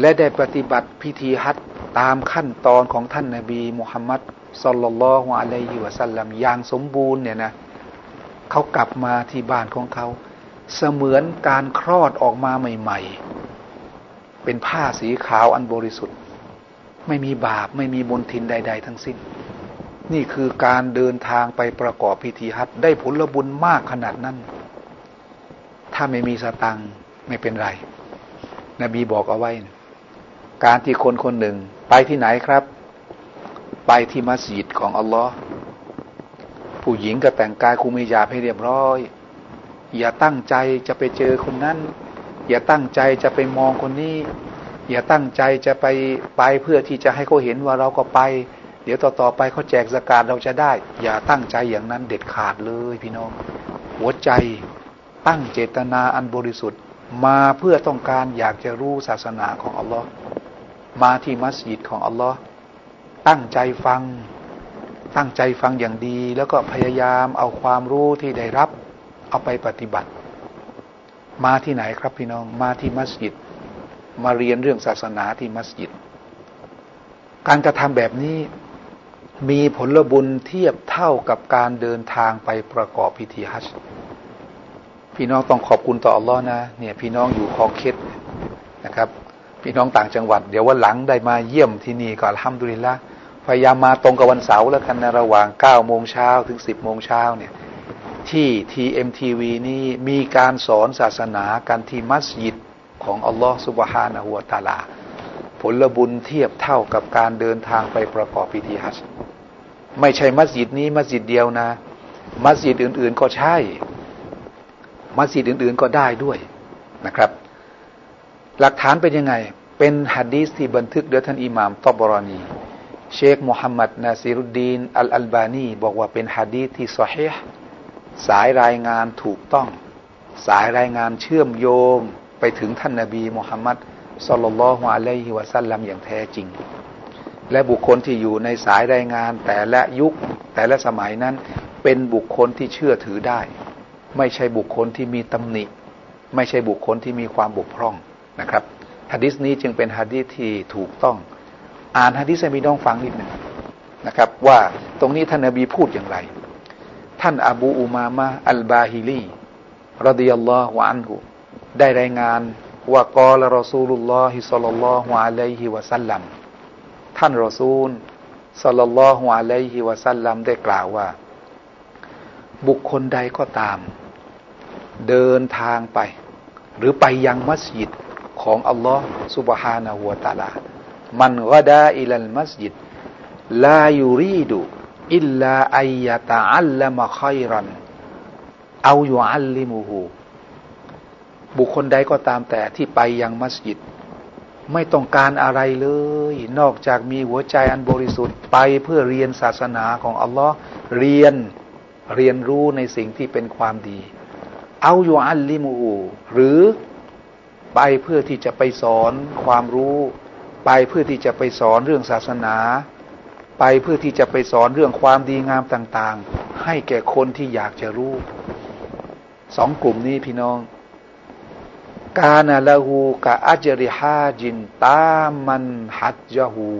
และได้ปฏิบัติพิธีฮัจตามขั้นตอนของท่านนาบีมุฮัมมัดสลลัลลอฮุอะลัยฮิวะสัลลัมอย่างสมบูรณ์เนี่ยนะเขากลับมาที่บ้านของเขา เสมือนการคลอดออกมาใหม่ ๆ เป็นผ้าสีขาวอันบริสุทธิ์ ไม่มีบาปไม่มีมลทินใด ๆ ทั้งสิ้น นี่คือการเดินทางไปประกอบพิธีฮัตได้ผลบุญมากขนาดนั้น ถ้าไม่มีสตังไม่เป็นไร นบีบอกเอาไว้ การที่คนคนหนึ่ง ไปที่ไหนครับ ไปที่มัสยิดของอัลลอฮ์ผู้หญิงก็แต่งกายคุมิยาให้เรียบร้อย อย่าตั้งใจจะไปเจอคนนั้น อย่าตั้งใจจะไปมองคนนี้ อย่าตั้งใจจะไปไปเพื่อที่จะให้เขาเห็นว่าเราก็ไป เดี๋ยวต่อๆไปเขาแจกสกาดเราจะได้ อย่าตั้งใจอย่างนั้นเด็ดขาดเลยพี่น้อง หัวใจตั้งเจตนาอันบริสุทธิ์ มาเพื่อต้องการอยากจะรู้ศาสนาของอัลลอฮ์มาที่มัสยิดของอัลลอฮ์ตั้งใจฟัง ตั้งใจฟังอย่างดี แล้วก็พยายามเอาความรู้ที่ได้รับ เอาไปปฏิบัติ มาที่ไหนครับพี่น้องมาที่มัสยิด มาเรียนเรื่องศาสนาที่มัสยิด การกระทำแบบนี้มีผลบุญเทียบเท่ากับการเดินทางไปประกอบพิธีฮัจญ์พี่น้องต้องขอบคุณต่ออัลลอฮ์นะเนี่ยพี่น้องอยู่คลองเคสนะครับ พี่น้องต่างจังหวัด เดี๋ยววันหลังได้มาเยี่ยมที่นี่ก็ทำดุลิละพยายามมาตรงกับวันเสาร์แล้วกันนะระหว่าง9โมงเช้าถึง 10โมงเช้าเนี่ย ที่ TMTV นี่มีการสอนศาสนากันที่มัสยิดของอัลลอฮ์สุบฮานะฮุวตาลา ผลบุญเทียบเท่ากับการเดินทางไปประกอบพิธีฮัจญ์ไม่ใช่มัสยิดนี้มัสยิดเดียวนะ มัสยิดอื่น ๆก็ใช่ มัสยิดอื่น ๆก็ได้ด้วยนะครับ หลักฐานเป็นยังไง เป็นฮัดดีสที่บันทึกโดยท่านอิหม่ามตอบรอนี เชคมุฮัมมัดนาซิรุดดีน อัลอัลบานี บอกว่าเป็นฮะดีที่สฮี สายรายงานถูกต้อง สายรายงานเชื่อมโยงไปถึงท่านนาบีมุฮัมมัดสุลลัลฮวอะลัยฮิวะสัลลัมอย่างแท้จริง และบุคคลที่อยู่ในสายรายงานแต่ละยุคแต่ละสมัยนั้น เป็นบุคคลที่เชื่อถือได้ ไม่ใช่บุคคลที่มีตำหนิ ไม่ใช่บุคคลที่มีความบกพร่องนะครับฮะดิษนี้จึงเป็นฮะดีษที่ถูกต้อง อ่านฮะดิษให้พี่น้องฟังนิดหนึ่งนะครับ ว่าตรงนี้ท่านนบีพูดอย่างไร ท่านอบูอุมามะอัลบาฮิลีรดิยัลลอฮุอันหุได้รายงานว่ากอลรอซูลุลลอฮิสัลลัลลอฮุอะลัยฮิวะสัลลัมท่านรอซูลสัลลัลลอฮุอะลัยฮิวะสัลลัมได้กล่าวว่า บุคคลใดก็ตาม เดินทางไป หรือไปยังมัสยิดของอัลลอฮ์สุบฮานะหัวตะลา มันกะได้อิลันมัสยิดลายูรีดู อิลลาอัยตะอัลลมะขัยรัน เอาอยู่อัลลิมูฮูบุคคลใดก็ตามแต่ที่ไปยังมัสยิด ไม่ต้องการอะไรเลย นอกจากมีหัวใจอันบริสุทธิ์ไปเพื่อเรียนศาสนาของอัลลอฮ์เรียนเรียนรู้ในสิ่งที่เป็นความดี เอาอยู่อัลลิมูฮูหรือไปเพื่อที่จะไปสอนความรู้ ไปเพื่อที่จะไปสอนเรื่องศาสนา ไปเพื่อที่จะไปสอนเรื่องความดีงามต่าง ๆ ให้แก่คนที่อยากจะรู้สองกลุ่มนี้พี่น้อง กานาลาหูกะอัจริฮาจินตามันฮัจจหู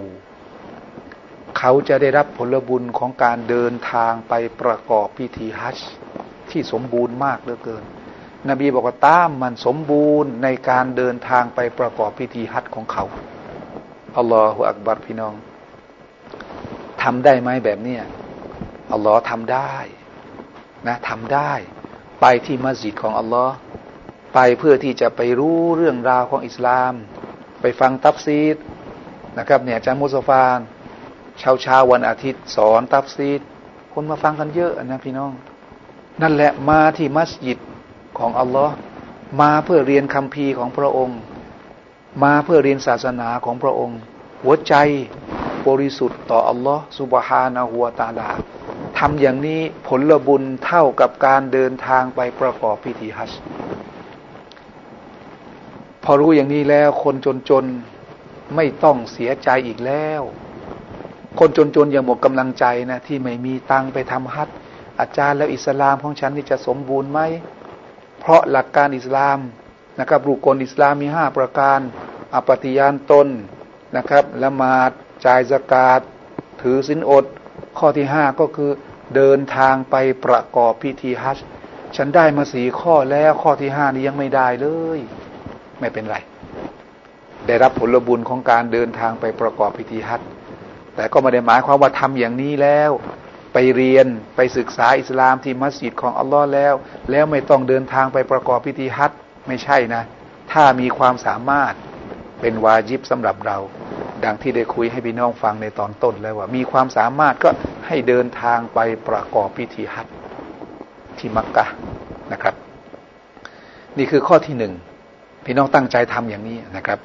เขาจะได้รับผลบุญของการเดินทางไปประกอบพิธีฮัจที่สมบูรณ์มากเหลือเกิน นบีบอกว่าตามมันสมบูรณ์ในการเดินทางไปประกอบพิธีฮัจของเขาอัลลอฮฺอักบัรพี่น้อง ทำได้ไหมแบบเนี้ยอัลลอฮ์ทำได้นะทำได้ ไปที่มัสยิดของอัลลอฮ์ไปเพื่อที่จะไปรู้เรื่องราวของอิสลาม ไปฟังตัฟซีรนะครับเนี่ยอาจารย์มุสฟานเช้าเช้าวันอาทิตย์ สอนตัฟซีรคนมาฟังกันเยอะนะพี่น้อง นั่นแหละมาที่มัสยิดของอัลลอฮ์มาเพื่อเรียนคัมภีร์ของพระองค์ มาเพื่อเรียนศาสนาของพระองค์ หัวใจ บริสุทธิ์ต่ออัลลอฮ์سبحانه وتعالىทำอย่างนี้ผลบุญเท่ากับการเดินทางไปประกอบพิธีฮัจพอรู้อย่างนี้แล้วคนจนๆไม่ต้องเสียใจอีกแล้ว คนจนๆอย่างหมดกำลังใจนะ ที่ไม่มีตังไปทำฮัจอาจารย์แล้วอิสลามของฉันนี่จะสมบูรณ์ไหม เพราะหลักการอิสลามนะครับรุกลอิสลามมีห้าประการอปฏิญาณตนนะครับละหมาด จ่ายสกาดถือสินอด ข้อที่ห้าก็คือเดินทางไปประกอบพิธีฮัจฉันได้มาสีข้อแล้วข้อที่ห้านี้ยังไม่ได้เลย ไม่เป็นไร ได้รับผลบุญของการเดินทางไปประกอบพิธีฮัจแต่ก็ไม่ได้หมายความว่าทำอย่างนี้แล้วไปเรียนไปศึกษาอิสลามที่มัสยิดของอัลลอฮ์แล้ว แล้วไม่ต้องเดินทางไปประกอบพิธีฮัจไม่ใช่นะ ถ้ามีความสามารถเป็นวาจิบสำหรับเรา ดังที่ได้คุยให้พี่น้องฟังในตอนต้นแล้วว่า มีความสามารถก็ให้เดินทางไปประกอบพิธีฮัจที่มักกะนะครับ นี่คือข้อที่หนึ่งพี่น้องตั้งใจทำอย่างนี้นะครับ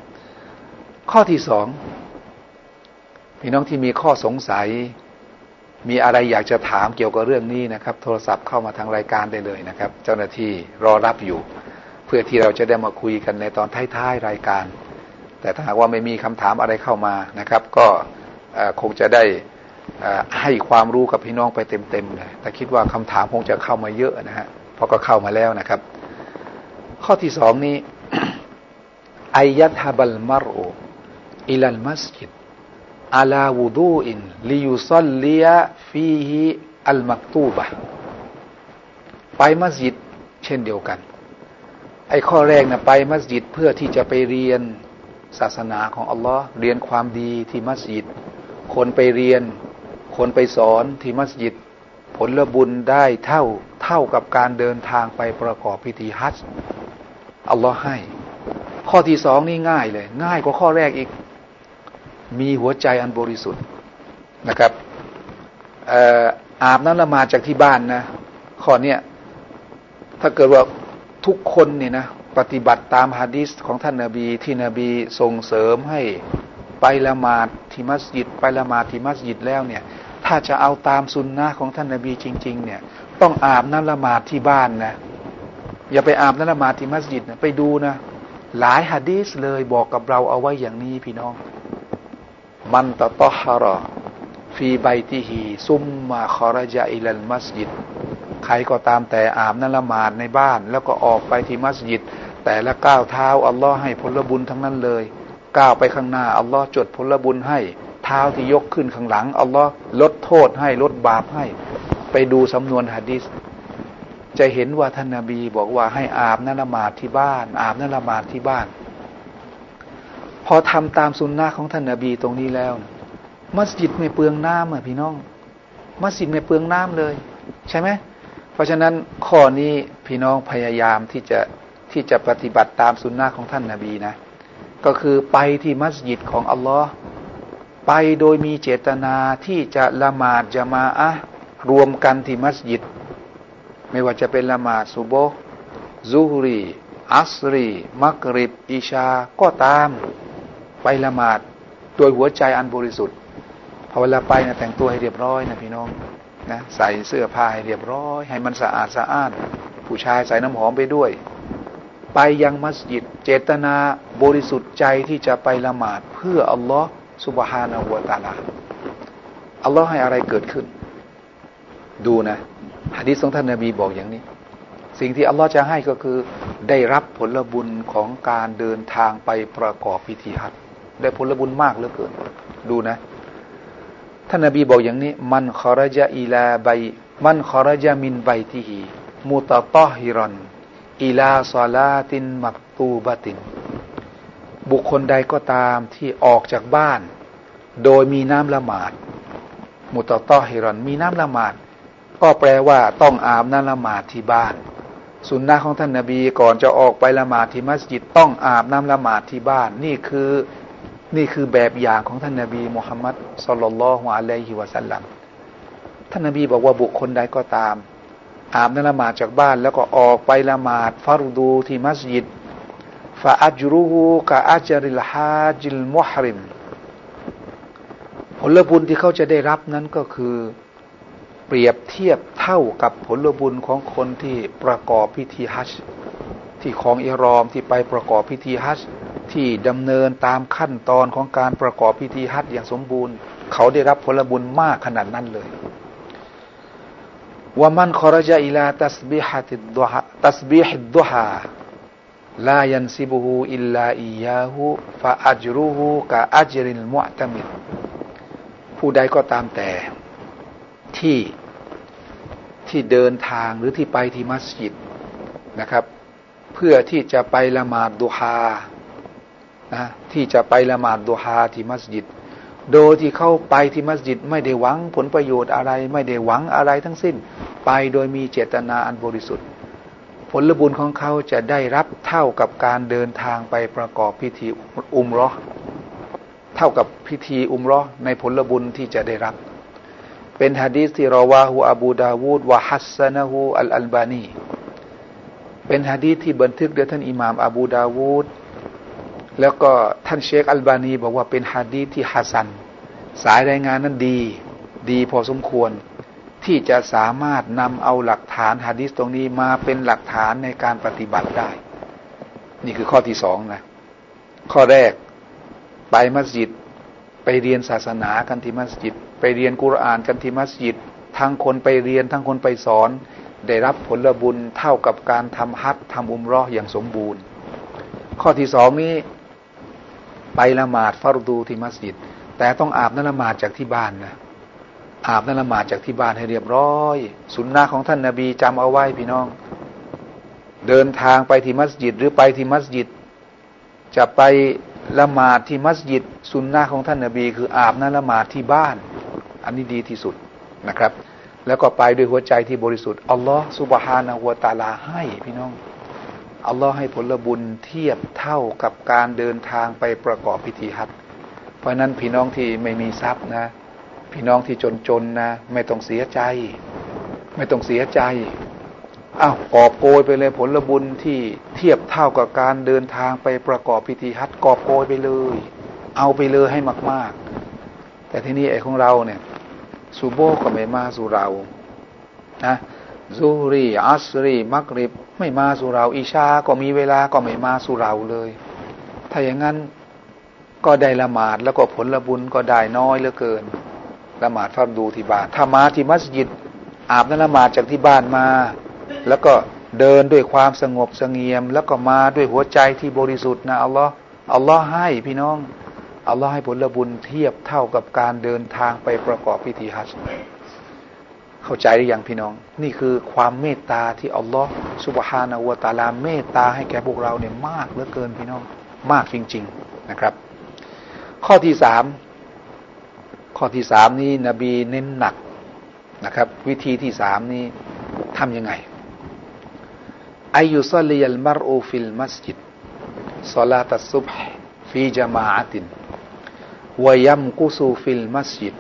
ข้อที่สองพี่น้องที่มีข้อสงสัย มีอะไรอยากจะถามเกี่ยวกับเรื่องนี้นะครับ โทรศัพท์เข้ามาทางรายการได้เลยนะครับ เจ้าหน้าที่รอรับอยู่ เพื่อที่เราจะได้มาคุยกันในตอนท้ายๆรายการ แต่ถ้าหากว่าไม่มีคำถามอะไรเข้ามานะครับ ก็คงจะได้ให้ความรู้กับพี่น้องไปเต็มๆเลยแต่คิดว่าคำถามคงจะเข้ามาเยอะนะฮะเพราะก็เข้ามาแล้วนะครับ ข้อที่สองนี้อายัตฮบัลมารออิลัลมัสยิดอาลาวูดูอินลิยุซัลลียฟีฮิอัลมักตูบะไปมัสยิดเช่นเดียวกัน ไอ้ข้อแรกนะไปมัสยิดเพื่อที่จะไปเรียน ศาสนาของอัลลอฮ์เรียนความดีที่มัสยิด คนไปเรียน คนไปสอนที่มัสยิด ผลบุญได้เท่าเท่ากับการเดินทางไปประกอบพิธีฮัจจ์อัลลอฮ์ให้ ข้อที่สองนี่ง่ายเลย ง่ายกว่าข้อแรกอีก มีหัวใจอันบริสุทธิ์นะครับอาบน้ำละมาจากที่บ้านนะข้อเนี้ยถ้าเกิดว่าทุกคนเนี่ยนะ ปฏิบัติตามฮะดิษของท่านนาบีที่นบีส่งเสริมให้ไปละหมาดที่มัสยิดไปละหมาดที่มัสยิดแล้วเนี่ย ถ้าจะเอาตามสุนนะของท่านนาบีจริง ๆ เนี่ย ต้องอาบน้ำละหมาดที่บ้านนะอย่าไปอาบน้ำละหมาดที่มัสยิดนะไปดูนะหลายฮะดีษเลยบอกกับเราเอาไว้อย่างนี้พี่น้อง มันตะตอฮารอฟีใบติฮีซุมมาคอรจาอิลันมัสยิด ใครก็ตามแต่อาบน้ำละหมาดในบ้าน แล้วก็ออกไปที่มัสยิด แต่ละก้าวเท้าอัลลอฮ์ให้ผลบุญทั้งนั้นเลย ก้าวไปข้างหน้าอัลลอฮ์จดผลบุญให้ เท้าที่ยกขึ้นข้างหลังอัลลอฮ์ลดโทษให้ลดบาปให้ ไปดูสำนวนฮะดิษจะเห็นว่าท่านนาบีบอกว่าให้อาบน้ำละหมาดที่บ้าน อาบน้ำละหมาดที่บ้าน พอทำตามสุนนะของท่านนาบีตรงนี้แล้ว มัสยิดไม่เปลืองน้ำอะพี่น้อง มัสยิดไม่เปลืองน้ำเลย ใช่ไหมเพราะฉะนั้นข้อนี้พี่น้องพยายามที่จะ ที่จะปฏิบัติตามสุนนะของท่านนาบีนะ ก็คือไปที่มัสยิดของอัลลอฮ์ไปโดยมีเจตนาที่จะละหมาดจะมาอะรวมกันที่มัสยิด ไม่ว่าจะเป็นละหมาดซุโบซูฮรีอัสรีมักริบอิชา ก็ตามไปละหมาดโดยหัวใจอันบริสุทธิ์พอเวลาไปนะแต่งตัวให้เรียบร้อยนะพี่น้องนะใส่เสื้อผ้าให้เรียบร้อย ให้มันสะอาดสะอ้าน ผู้ชายใส่น้ำหอมไปด้วย ไปยังมัสยิด เจตนาบริสุทธิ์ใจที่จะไปละหมาดเพื่ออัลลอฮ์สุบฮานาหัวตาลาอัลลอฮ์ให้อะไรเกิดขึ้น ดูนะฮะดีษของท่านนบีบอกอย่างนี้ สิ่งที่อัลลอฮ์จะให้ก็คือได้รับผลบุญของการเดินทางไปประกอบพิธีฮัจได้ผลบุญมากเหลือเกิน ดูนะ ท่านนบีบอกอย่างนี้ มันคอรจาอิลาใบมันคอรจามินใบทิฮีมุตตอฮิรอน อิลาซาลาตินมักตูบติน บุคคลใดก็ตามที่ออกจากบ้าน โดยมีน้ำละหมาด มุตตอฮิรอนมีน้ำละหมาด ก็แปลว่าต้องอาบน้ำละหมาดที่บ้าน สุนนะของท่านนาบีก่อนจะออกไปละหมาดที่มัสยิดต้องอาบน้ำละหมาดที่บ้าน นี่คือนี่คือแบบอย่างของท่านนาบีมุฮัมมัดสลลัลลอฮุอะลัยฮิวะสัลลัมท่านนาบีบอกว่าบุคคลใดก็ตาม อาบน้ำละหมาดจากบ้าน แล้วก็ออกไปละหมาดฟารุดูที่มัสยิดฟาอัจรุฮูกะอัจริลฮาจิลมุฮริมผลบุญที่เขาจะได้รับนั้นก็คือเปรียบเทียบเท่ากับผลบุญของคนที่ประกอบพิธีฮัจที่ของอิรอมที่ไปประกอบพิธีฮัจที่ดำเนินตามขั้นตอนของการประกอบพิธีฮัจอย่างสมบูรณ์ เขาได้รับผลบุญมากขนาดนั้นเลย ว่ามันคอรจาอิลาตัสบิฮัติดฮตัสบิฮิดดุฮาลายันซิบุฮูอิลลาอียาหูฟาอัจรุฮูกะอัจริลมุอตมิดผู้ใดก็ตามแต่ ที่ที่เดินทางหรือที่ไปที่มัสยิดนะครับ เพื่อที่จะไปละหมาดดุฮานะที่จะไปละหมาดดุฮาที่มัสยิด โดยที่เข้าไปที่มัสยิดไม่ได้หวังผลประโยชน์อะไร ไม่ได้หวังอะไรทั้งสิ้น ไปโดยมีเจตนาอันบริสุทธิ์ ผลบุญของเขาจะได้รับเท่ากับการเดินทางไปประกอบพิธีอุมรอเท่ากับพิธีอุมรอในผลบุญที่จะได้รับ เป็นฮะดีษที่รอวาหูอบูดาวูดวะฮัสซนะฮูอัลอัลบานีเป็นฮะดีษที่บันทึกโดยท่านอิหม่ามอบูดาวูด แล้วก็ท่านเชคอัลบานีบอกว่าเป็นฮะดีที่ฮัสัน สายรายงานนั้นดี ดีพอสมควร ที่จะสามารถนำเอาหลักฐานฮะดีตรงนี้มาเป็นหลักฐานในการปฏิบัติได้ นี่คือข้อที่สองนะ ข้อแรกไปมัสยิดไปเรียนศาสนากันที่มัสยิด ไปเรียนกุรอานกันที่มัสยิดทั้งคนไปเรียนทั้งคนไปสอน ได้รับผลบุญเท่ากับการทำฮัททำอุมรออย่างสมบูรณ์ ข้อที่สองนี้ ไปละหมาดฟารดูที่มัสยิด แต่ต้องอาบน้ำละหมาดจากที่บ้านนะอาบน้ำละหมาดจากที่บ้านให้เรียบร้อย สุนนะของท่านนาบีจำเอาไว้พี่น้อง เดินทางไปที่มัสยิดหรือไปที่มัสยิด จะไปละหมาดที่มัสยิด สุนนะของท่านนาบี คืออาบน้ำละหมาดที่บ้าน อันนี้ดีที่สุดนะครับ แล้วก็ไปด้วยหัวใจที่บริสุทธิ์อัลลอฮ์สุบฮานะหัวตาลาให้พี่น้อง อัลลอฮ์ให้ผลบุญเทียบเท่ากับการเดินทางไปประกอบพิธีฮัจเพราะนั้นพี่น้องที่ไม่มีทรัพย์นะ พี่น้องที่จนๆนะ ไม่ต้องเสียใจ ไม่ต้องเสียใจอ้าวกอบโกยไปเลยผลบุญที่เทียบเท่ากับการเดินทางไปประกอบพิธีฮัจกอบโกยไปเลย เอาไปเลยให้มาก ๆ แต่ที่นี่ไอ้ของเราเนี่ยซูโบก็ไม่มาสู่เรานะซูรีอัสรีมักริบ ไม่มาสู่เรา อิชาก็มีเวลาก็ไม่มาสู่เราเลย ถ้าอย่างนั้นก็ได้ละหมาดแล้วก็ผลบุญก็ได้น้อยเหลือเกิน ละหมาดฟังดูที่บ้านถ้ามาที่มัสยิด อาบน้ำละหมาดจากที่บ้านมา แล้วก็เดินด้วยความสงบสงเงียม แล้วก็มาด้วยหัวใจที่บริสุทธิ์นะอัลลอฮ์อัลลอฮ์ให้พี่น้องอัลลอฮ์ให้ผลบุญเทียบเท่ากับการเดินทางไปประกอบพิธีฮัจญ์ เข้าใจหรือยังพี่น้อง นี่คือความเมตตาที่อัลลอฮ์สุบฮานาวตาลาเมตตาให้แก่พวกเราเนี่ยมากเหลือเกินพี่น้อง มากจริง ๆนะครับ ข้อที่สามข้อที่สามนี้นบีเน้นหนักนะครับ วิธีที่สามนี้ทำยังไงอายุซัลียัลมารอูฟิลมัสยิดซาลาตัสุบฮ์ฟีจามาตินวยัมกุซูฟิลมัสยิด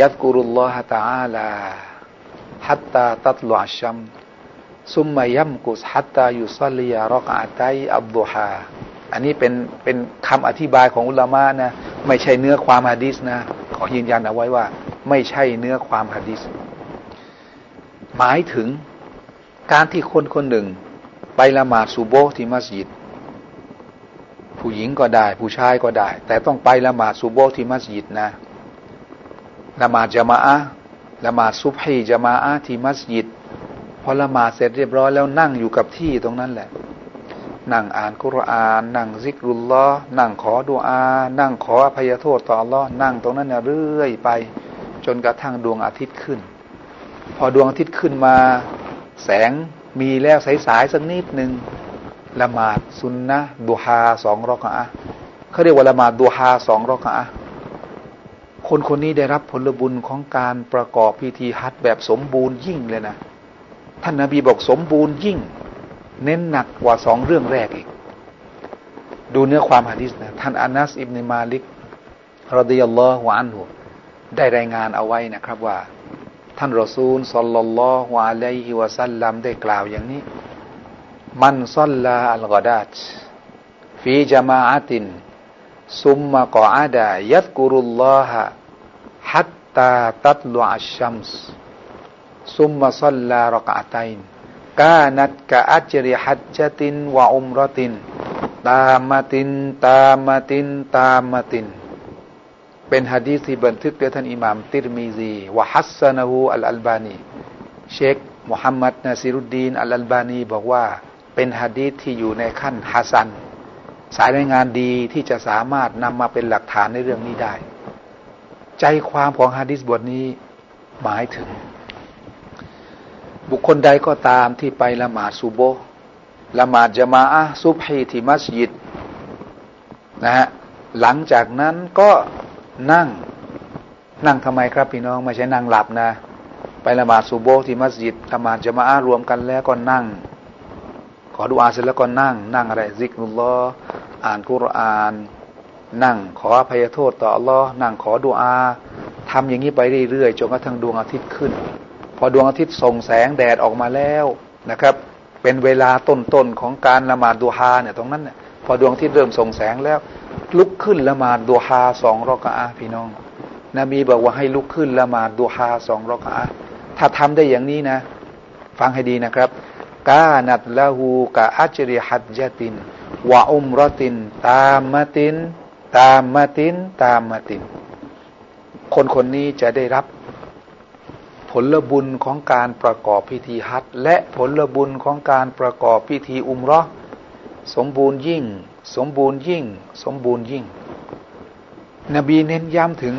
ยัดกุรุลลอฮะตะอาลาฮัตตาตัตลุอัชชัมซุมมายัมกุสฮัตตายุซัลียารอกอาตัยอับดุฮาอันนี้เป็นเป็นคำอธิบายของอุลามะนะ ไม่ใช่เนื้อความฮะดิษนะ ขอยืนยันเอาไว้ว่า ไม่ใช่เนื้อความฮะดิษหมายถึงการที่คนคนหนึ่ง ไปละหมาดซูโบที่มัสยิด ผู้หญิงก็ได้ ผู้ชายก็ได้ แต่ต้องไปละหมาดซูโบที่มัสยิดนะ ละหมาดจามะอะละหมาดซุบฮีจามะอะที่มัสยิดพอละหมาดเสร็จเรียบร้อยแล้วนั่งอยู่กับที่ตรงนั้นแหละ นั่งอ่านกุรอาน นั่งซิกรุลลอนั่งขอดุอา นั่งขออภัยโทษต่ออัลลอฮ์นั่งตรงนั้นเนี่ยเรื่อยไป จนกระทั่งดวงอาทิตย์ขึ้น พอดวงอาทิตย์ขึ้นมา แสงมีแล้วสายๆสักนิดหนึ่งละหมาดซุนนะดูฮาสองรอกะเขาเรียกว่าละหมาดดูฮาสองรอกะ คนคนนี้ได้รับผลบุญของการประกอบพิธีฮัจแบบสมบูรณ์ยิ่งเลยนะ ท่านนาบีบอกสมบูรณ์ยิ่ง เน้นหนักกว่าสองเรื่องแรกอีก ดูเนื้อความฮะดิษนะท่านอานัสอิบนมาลิกรดิยัลลอฮุอันฮุได้รายงานเอาไว้นะครับว่า ท่านรอซูลสัลลัลลอฮุอะลัยฮิวะสัลลัมได้กล่าวอย่างนี้ มันซัลลาอัลกอดัตฟีจามาอติน ซุมมะกออาดายัดกุรุลลอฮะฮัตตาตัตลุอัชชัมส์ซุมมะซัลลารกะตัยน์กานัดกะอัจริฮัจจตินวะอุมรติน ตามติน ตามติน ตามติน เป็นฮะดีษที่บันทึกโดยท่านอิหม่ามติรมีซีวะฮัสซานะฮูอัลอัลบานี เชคมุฮัมมัดนาซิรุดดีนอัลอัลบานีบอกว่าเป็นฮะดีษที่อยู่ในขั้นฮัสัน สายรายงานดีที่จะสามารถนำมาเป็นหลักฐานในเรื่องนี้ได้ ใจความของฮะดิษบทนี้หมายถึง บุคคลใดก็ตามที่ไปละหมาดซูโบละหมาดจมาอะซุบฮีที่มัสยิดนะฮะหลังจากนั้นก็นั่งนั่งทำไมครับพี่น้องไม่ใช่นั่งหลับนะ ไปละหมาดซูโบที่มัสยิดละหมาดจมาอะรวมกันแล้วก็นั่ง ขอดูอาเสร็จแล้วก็นั่ง นั่งอะไรซิกรุลลอ อ่านกุรอาน นั่งขออภัยโทษต่ออัลลอฮ์นั่งขอดุอาทำอย่างนี้ไปเรื่อยๆจนกระทั่งดวงอาทิตย์ขึ้น พอดวงอาทิตย์ส่งแสงแดดออกมาแล้วนะครับ เป็นเวลาต้นๆของการละหมาดดูฮาเนี่ยตรงนั้นเนี่ยพอดวงอาทิตย์เริ่มส่งแสงแล้ว ลุกขึ้นละหมาดดูฮาสองรอกอาพี่น้อง นบีบอกว่าให้ลุกขึ้นละหมาดดูฮาสองรอกอาถ้าทำได้อย่างนี้นะ ฟังให้ดีนะครับกานัตละหูกะอัจริฮัดจติน วะอุมรติน ตามมาติน ตามมาติน ตามมาติน คนคนนี้จะได้รับ ผลบุญของการประกอบพิธีฮัจและผลบุญของการประกอบพิธีอุมรอสมบูรณ์ยิ่ง สมบูรณ์ยิ่ง สมบูรณ์ยิ่ง นบีเน้นย้ำถึง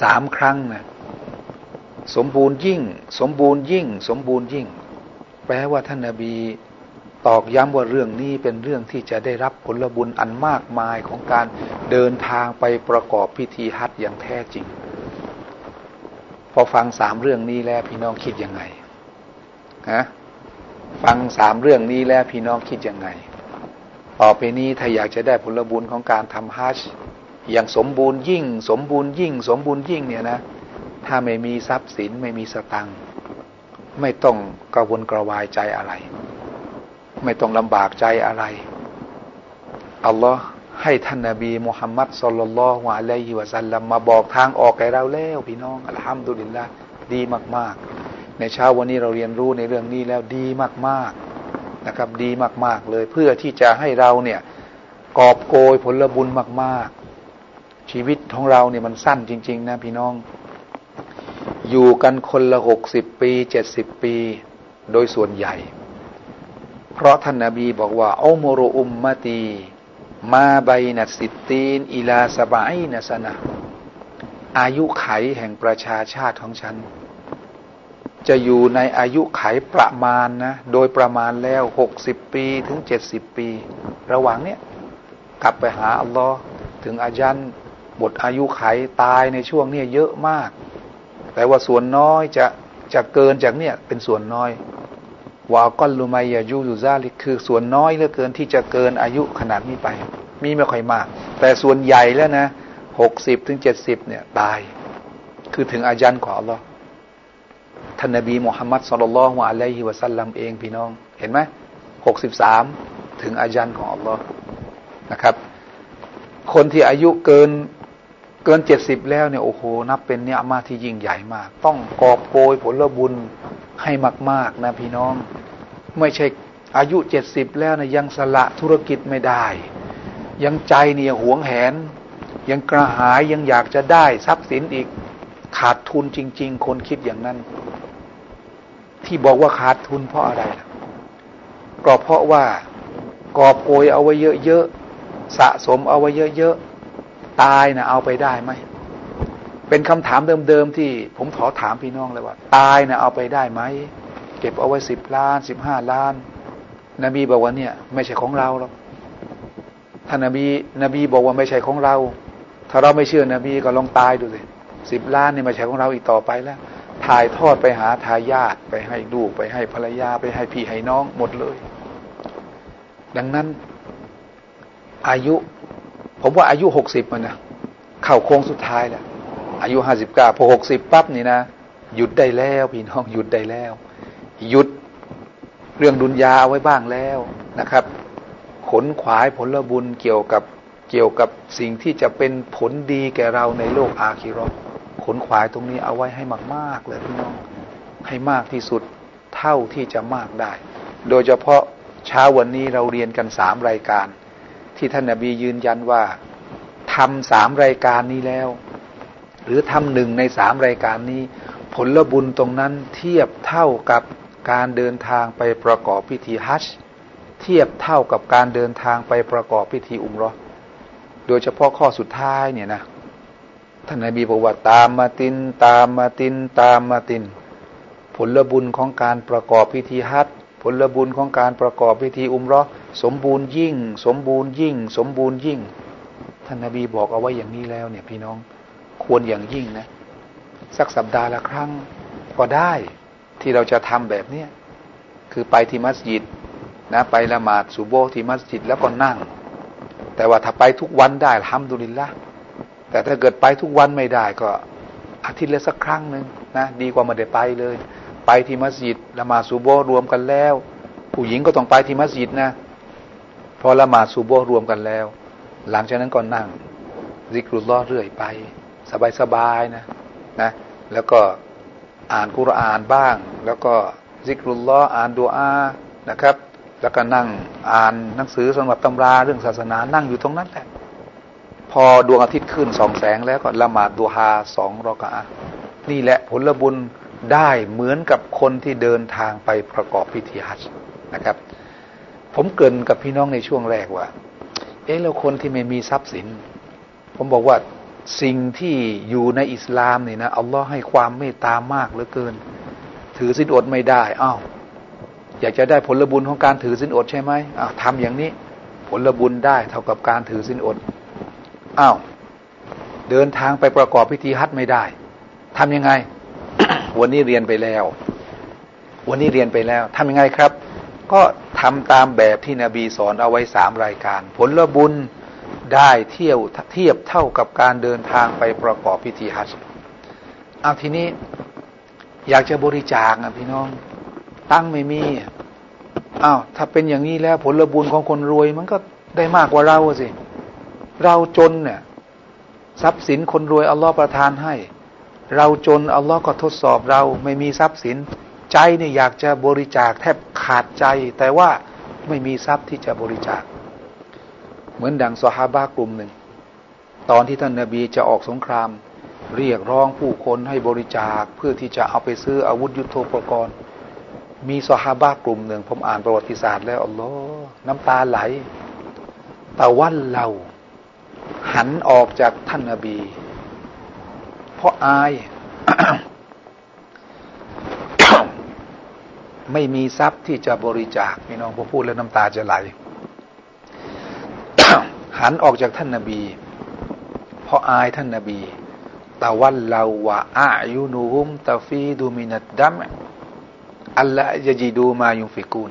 สามครั้งนะสมบูรณ์ยิ่ง สมบูรณ์ยิ่ง สมบูรณ์ยิ่ง แปลว่าท่านนาบี ตอกย้ำว่าเรื่องนี้เป็นเรื่องที่จะได้รับผลบุญอันมากมายของการเดินทางไปประกอบพิธีฮัจอย่างแท้จริง พอฟังสามเรื่องนี้แล้วพี่น้องคิดยังไงฮะฟังสามเรื่องนี้แล้วพี่น้องคิดยังไง ต่อไปนี้ถ้าอยากจะได้ผลบุญของการทำฮัจอย่างสมบูรณ์ยิ่ง สมบูรณ์ยิ่ง สมบูรณ์ยิ่งเนี่ยนะ ถ้าไม่มีทรัพย์สินไม่มีสตังค์ไม่ต้องกระวนกระวายใจอะไร ไม่ต้องลำบากใจอะไร อัลลอฮ์ให้ท่านนาบีมุฮัมมัดสุลลัลฮวะลัยฮิวะสัลลัมมาบอกทางออกแก่เราแล้วพี่น้องอัลฮัมดุลิลละดีมาก ๆ ในเช้าวันนี้เราเรียนรู้ในเรื่องนี้แล้วดีมาก ๆนะครับ ดีมาก ๆ เลยเพื่อที่จะให้เราเนี่ยกอบโกยผลบุญมาก ๆ ชีวิตของเราเนี่ยมันสั้นจริง ๆ นะพี่น้อง อยู่กันคนละหกสิบปีเจ็ดสิบปี โดยส่วนใหญ่ เพราะท่านนาบีบอกว่าอัมรุอุมมตี มาใบนัดสิตีนอิลาสบายนัสนะอายุไขแห่งประชาชาติของฉัน จะอยู่ในอายุไขประมาณนะโดยประมาณแล้วหกสิบปีถึงเจ็ดสิบปี ระหว่างเนี้ยกลับไปหาอัลลอฮ์ถึงอายันบทอายุไขตายในช่วงนี้เยอะมาก แต่ว่าส่วนน้อยจะจะเกินจากเนี่ยเป็นส่วนน้อย ว่าก้อนลูไมยายูยูซาลิคือส่วนน้อยเหลือเกินที่จะเกินอายุขนาดนี้ไป มีไม่ค่อยมาก แต่ส่วนใหญ่แล้วนะหกสิบถึงเจ็ดสิบเนี่ยตาย คือถึงอายันของอัลลอฮ์ท่านนบีมุฮัมมัดสุลลัลฮุอะลัยฮิวะสัลลัมเองพี่น้องเห็นไหมหกสิบสามถึงอายันของอัลลอฮ์นะครับ คนที่อายุเกิน กินเจ็ดสิบแล้วเนี่ยโอ้โหนับเป็นเนี่ยมาที่ยิ่งใหญ่มาก ต้องกอบโกยผลบุญให้มาก ๆ นะพี่น้อง ไม่ใช่อายุเจ็ดสิบแล้วนะยังสละธุรกิจไม่ได้ ยังใจเนี่ยหวงแหน ยังกระหายยังอยากจะได้ทรัพย์สินอีกขาดทุนจริง ๆ คนคิดอย่างนั้น ที่บอกว่าขาดทุนเพราะอะไรก็เพราะว่ากอบโกยเอาไว้เยอะๆสะสมเอาไว้เยอะๆ ตายนะเอาไปได้ไหมเป็นคำถามเดิมๆที่ผมขอถามพี่น้องเลยว่า ตายนะเอาไปได้ไหมเก็บเอาไว้สิบล้านสิบห้าล้าน นบีบอกว่าเนี่ย ไม่ใช่ของเราหรอกท่านนบี นบีบอกว่าไม่ใช่ของเรา ถ้าเราไม่เชื่อนบีก็ลองตายดูสิสิบล้านนี่ไม่ใช่ของเราอีกต่อไปแล้ว ถ่ายทอดไปหาทายาทไปให้ลูกไปให้ภรรยาไปให้พี่ให้น้องหมดเลย ดังนั้นอายุ ผมว่าอายุหกสิบมันนะเข้าโค้งสุดท้ายแหละอายุห้าสิบเก้าพอหกสิบปั๊บนี่นะหยุดได้แล้วพี่น้องหยุดได้แล้ว หยุดเรื่องดุนยาเอาไว้บ้างแล้วนะครับ ขนขวายผลบุญเกี่ยวกับเกี่ยวกับสิ่งที่จะเป็นผลดีแก่เราในโลกอาคิรอขนขวายตรงนี้เอาไว้ให้มากๆเลยพี่น้องให้มากที่สุดเท่าที่จะมากได้ โดยเฉพาะเช้าวันนี้เราเรียนกันสามรายการ ที่ท่านนาบียืนยันว่าทำสามรายการนี้แล้ว หรือทำหนึ่งในสามรายการนี้ ผลบุญตรงนั้นเทียบเท่ากับการเดินทางไปประกอบพิธีฮัจจ์เทียบเท่ากับการเดินทางไปประกอบพิธีอุมรอโดยเฉพาะข้อสุดท้ายเนี่ยนะท่านนาบีบอกว่าตามมาติน ตามมาติน ตามมาติน ผลบุญของการประกอบพิธีฮัจจ์ ผลบุญของการประกอบพิธีอุมรอสมบูรณ์ยิ่ง สมบูรณ์ยิ่ง สมบูรณ์ยิ่ง ท่านนาบีบอกเอาไว้อย่างนี้แล้วเนี่ยพี่น้องควรอย่างยิ่งนะ สักสัปดาห์ละครั้งก็ได้ที่เราจะทำแบบเนี้ยคือไปที่มัสยิดนะไปละหมาดสุโบที่มัสยิดแล้วก็นั่ง แต่ว่าถ้าไปทุกวันได้ทำดุลินละแต่ถ้าเกิดไปทุกวันไม่ได้ก็อาทิตย์ละสักครั้งหนึ่งนะดีกว่าไม่ได้ไปเลย ไปที่มัสยิดละหมาซูโบรวมกันแล้ว ผู้หญิงก็ต้องไปที่มัสยิดนะพอละหมาซูโบรวมกันแล้ว หลังจากนั้นก็นั่งซิกรุลลอเรื่อยไป สบายๆนะนะแล้วก็อ่านกุรานบ้าง แล้วก็ซิกรุลลออ่านดูอานะครับ แล้วก็นั่งอ่านหนังสือสำหรับตำราเรื่องศาสนานั่งอยู่ตรงนั้นแหละพอดวงอาทิตย์ขึ้นสองแสงแล้วก็ละหมาดดูฮาสองรอกะนี่แหละผลบุญ ได้เหมือนกับคนที่เดินทางไปประกอบพิธีฮัจนะครับ ผมเกินกับพี่น้องในช่วงแรกว่า เอ๊ะแล้วคนที่ไม่มีทรัพย์สิน ผมบอกว่าสิ่งที่อยู่ในอิสลามนี่นะอัลลอฮ์ให้ความเมตตามากเหลือเกิน ถือสินอดไม่ได้อ้าวอยากจะได้ผลบุญของการถือสินอดใช่ไหมอ้าวทำอย่างนี้ผลบุญได้เท่ากับการถือสินอดอ้าวเดินทางไปประกอบพิธีฮัจไม่ได้ทำยังไง วันนี้เรียนไปแล้ว วันนี้เรียนไปแล้วทำยังไงครับ ก็ทำตามแบบที่นบีสอนเอาไว้สามรายการ ผลบุญได้เที่ยวเทียบเท่ากับการเดินทางไปประกอบพิธีฮัจเอาทีนี้ อยากจะบริจาคนะพี่น้อง ตั้งไม่มีอ้าวถ้าเป็นอย่างนี้แล้วผลบุญของคนรวย มันก็ได้มากกว่าเราสิ เราจนเนี่ยทรัพย์สินคนรวยอัลลอฮ์ประทานให้ เราจนอัลลอฮ์ก็ทดสอบเราไม่มีทรัพย์สิน ใจเนี่ยอยากจะบริจาคแทบขาดใจ แต่ว่าไม่มีทรัพย์ที่จะบริจาค เหมือนดังสฮาบากลุ่มหนึ่ง ตอนที่ท่านนาบีจะออกสงคราม เรียกร้องผู้คนให้บริจาคเพื่อที่จะเอาไปซื้ออาวุธยุโทโธปกรณ์ มีสฮาบากลุ่มหนึ่ง ผมอ่านประวัติศาสตร์แล้วอัลลอฮ์น้ำตาไหลตะวันเราหันออกจากท่านนาบี เพราะอาย ไม่มีทรัพย์ที่จะบริจาคพี่น้องผมพูดแล้วน้ำตาจะไหลหันออกจากท่านนาบี เพราะอายท่านนาบีตะวันเราวะอายุนูฮุมตาฟีดูมินัดดัมอัลละจะจีดูมายุฟิกูล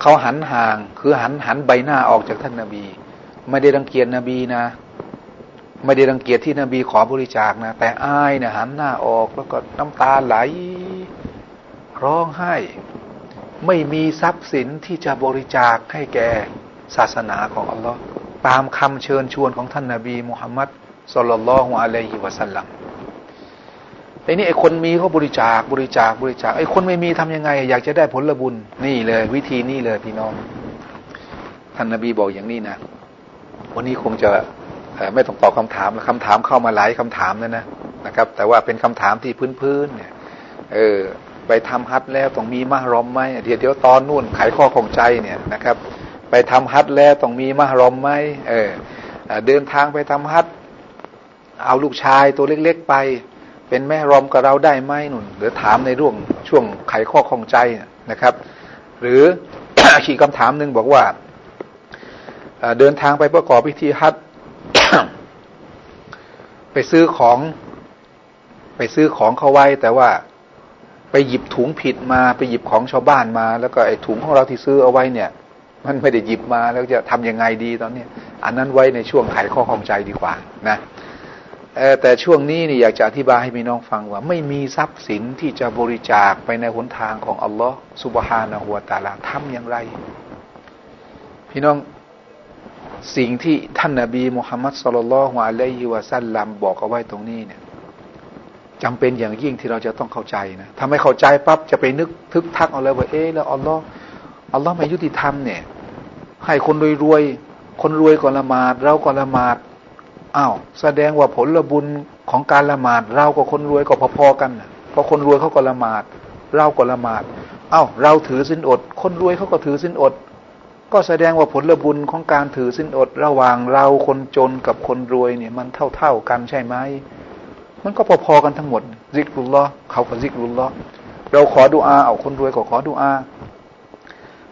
เขาหันห่าง คือหันหันใบหน้าออกจากท่านนาบี ไม่ได้รังเกียจนบีนะ ไม่ได้รังเกียจที่นบีขอบริจาคนะ แต่อายนะหันหน้าออกแล้วก็น้ำตาไหล ร้องไห้ ไม่มีทรัพย์สินที่จะบริจาคให้แก่ศาสนาของอัลลอฮ์ตามคำเชิญชวนของท่านนาบีมุฮัมมัดสุลลัลลอฮุอะลัยฮิวะสัลลัมแต่นี่ไอ้คนมีเขาบริจาคบริจาคบริจาคไอ้คนไม่มีทํำยังไง อยากจะได้ผลบุญนี่เลย วิธีนี้เลยพี่น้อง ท่านนาบีบอกอย่างนี้นะ วันนี้คงจะ ไม่ต้องตอบคำถามคำถามเข้ามาหลายคำถามเลยนะนะครับ แต่ว่าเป็นคำถามที่พื้นๆเนี่ย เออ ไปทำฮัทแล้วต้องมีมารอมไหมเดี๋ยวเดี๋ยวตอนนู่นไขข้อของใจเนี่ยนะครับ ไปทำฮัทแล้วต้องมีมารอมไหมเออเดินทางไปทำฮัทเอาลูกชายตัวเล็กๆไป เป็นแม่รอมกับเราได้ไหมนุ่นหรือถามในร่วงช่วงไขข้อของใจนะครับ หรือขีดคำถามหนึ่งบอกว่าเดินทางไปประกอบพิธีฮัท ไปซื้อของ ไปซื้อของเขาไว้ แต่ว่าไปหยิบถุงผิดมาไปหยิบของชาวบ้านมา แล้วก็ไอ้ถุงของเราที่ซื้อเอาไว้เนี่ย มันไม่ได้หยิบมาแล้วจะทํำยังไงดีตอนนี้อันนั้นไว้ในช่วงไขข้อข้องใจดีกว่านะแต่ช่วงนี้นี่อยากจะอธิบายให้พี่น้องฟังว่า ไม่มีทรัพย์สินที่จะบริจาคไปในหนทางของอัลลอฮ์สุบฮานะฮัวตาลาทำอย่างไร พี่น้อง สิ่งที่ท่านนาบีมุฮัมมัดสุลลัลฮวอะลัยฮิวะซัลลัมบอกเอาไว้ตรงนี้เนี่ยจำเป็นอย่างยิ่งที่เราจะต้องเข้าใจนะถ้าไม่เข้าใจปั๊บจะไปนึกทึกทักเอาเลยว่าเอ๊ะแล้วอัลลอฮ์อัลลอฮ์ไม่ยุติธรรมเนี่ย ให้คนรวยรวยคนรวยก่อนละหมาด เราก่อนละหมาดอ้าวแสดงว่าผลบุญของการละหมาด เรากับคนรวยก็พอๆกันเพราะคนรวยเขาก็ละหมาด เราก็ละหมาดอ้าวเราถือสินอด คนรวยเขาก็ถือสินอด ก็แสดงว่าผลบุญของการถือสินอดระหว่างเราคนจนกับคนรวยเนี่ย มันเท่าๆกันใช่ไหมมันก็พอๆกันทั้งหมดซิกรุลลอเขาก็ซิกรุลลอเราขอดุอาเอาคนรวยก็ขอดุอา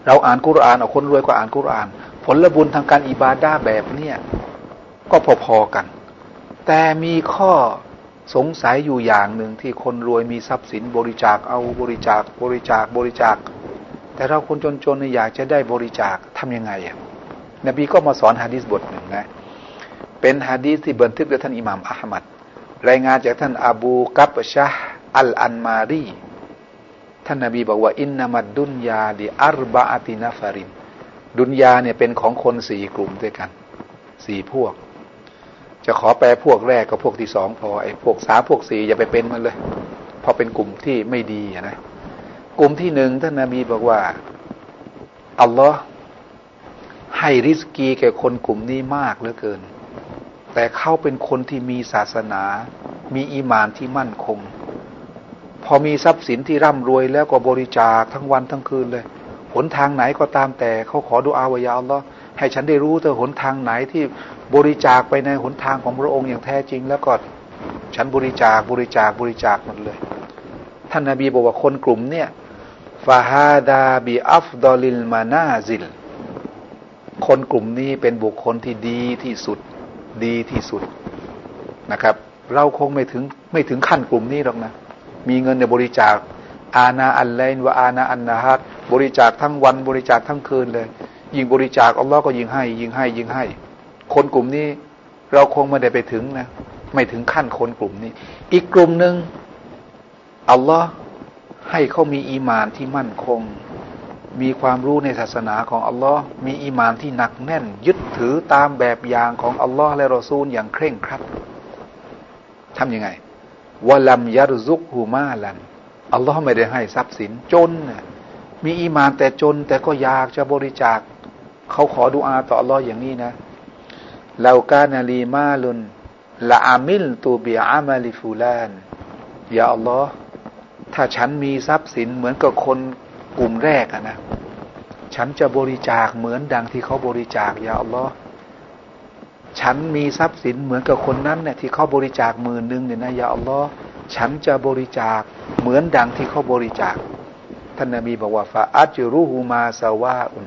เราอ่านกุรอานเอาคนรวยก็อ่านกุรอาน ผลบุญทางการอิบาดาแบบเนี้ยก็พอๆกัน แต่มีข้อสงสัยอยู่อย่างหนึ่งที่คนรวยมีทรัพย์สินบริจาคเอาบริจาคบริจาคบริจาค แต่เราคนจนๆเนี่ยอยากจะได้บริจาคทํำยังไงอะนบีก็มาสอนฮะดีษบทหนึ่งนะ เป็นฮะดีษที่บันทึกโดยท่านอิหม่ามอัลมัดรายงานจากท่านอบูกัปชะอัลอันมารีท่านนาบีบอกว่าอินนามัดดุนยาดิอัรบะอตินาฟาริน ดุนยาเนี่ยเป็นของคนสี่กลุ่มด้วยกันสี่พวก จะขอแปลพวกแรกกับพวกที่สองพอไอ้พวกสามพวกสี่อย่าไปเป็นมันเลยเพราะเป็นกลุ่มที่ไม่ดีนะ กลุ่มที่หนึ่งท่านนาบีบอกว่าอัลลอฮ์ให้ริสกีแก่คนกลุ่มนี้มากเหลือเกิน แต่เขาเป็นคนที่มีศาสนา มีอีมานที่มั่นคง พอมีทรัพย์สินที่ร่ำรวยแล้วก็บริจาคทั้งวันทั้งคืนเลย หนทางไหนก็ตามแต่เขาขอดูอาวายาอัลลอฮ์ให้ฉันได้รู้เธอหนทางไหนที่บริจาคไปในหนทางของพระองค์อย่างแท้จริง แล้วก็ฉันบริจาคบริจาคบริจาคหมดเลย ท่านนาบีบอกว่าคนกลุ่มเนี่ย ฟาฮาดาบีอัฟดอลิลมานาซิล คนกลุ่มนี้เป็นบุคคลที่ดีที่สุด ดีที่สุดนะครับ เราคงไม่ถึงไม่ถึงขั้นกลุ่มนี้หรอกนะ มีเงินในบริจาค อาณาอันเลนวาอาณาอันนาฮัดบริจาคทั้งวันบริจาคทั้งคืนเลย ยิงบริจาคอัลลอฮ์ก็ยิงให้ ยิงให้ ยิงให้ คนกลุ่มนี้ เราคงไม่ได้ไปถึงนะ ไม่ถึงขั้นคนกลุ่มนี้ อีกกลุ่มหนึ่งอัลลอฮ์ ให้เขามีอีมานที่มั่นคง มีความรู้ในศาสนาของอัลลอฮ์มีอีมานที่หนักแน่น ยึดถือตามแบบอย่างของอัลลอฮ์และรอซูลอย่างเคร่งครัดทำยังไงวะลัมยารซุกฮูมาลันอัลลอฮ์ไม่ได้ให้ทรัพย์สินจน มีอีมานแต่จนแต่ก็อยากจะบริจาค เขาขอดุอาต่ออัลลอฮ์อย่างนี้นะเลากานาลีมาลุนละอามิลตูบีอามาลิฟูลานยาอัลลอฮ์ ถ้าฉันมีทรัพย์สินเหมือนกับคนกลุ่มแรกอะนะ ฉันจะบริจาคเหมือนดังที่เขาบริจาคยาอัลลอฮ์ฉันมีทรัพย์สินเหมือนกับคนนั้นเนี่ยที่เขาบริจาคหมื่นหนึ่งเนี่ยนะยาอัลลอฮ์ฉันจะบริจาคเหมือนดังที่เขาบริจาค ท่านนบีบอกว่าฟาอัจรุฮูมาซาวาอุน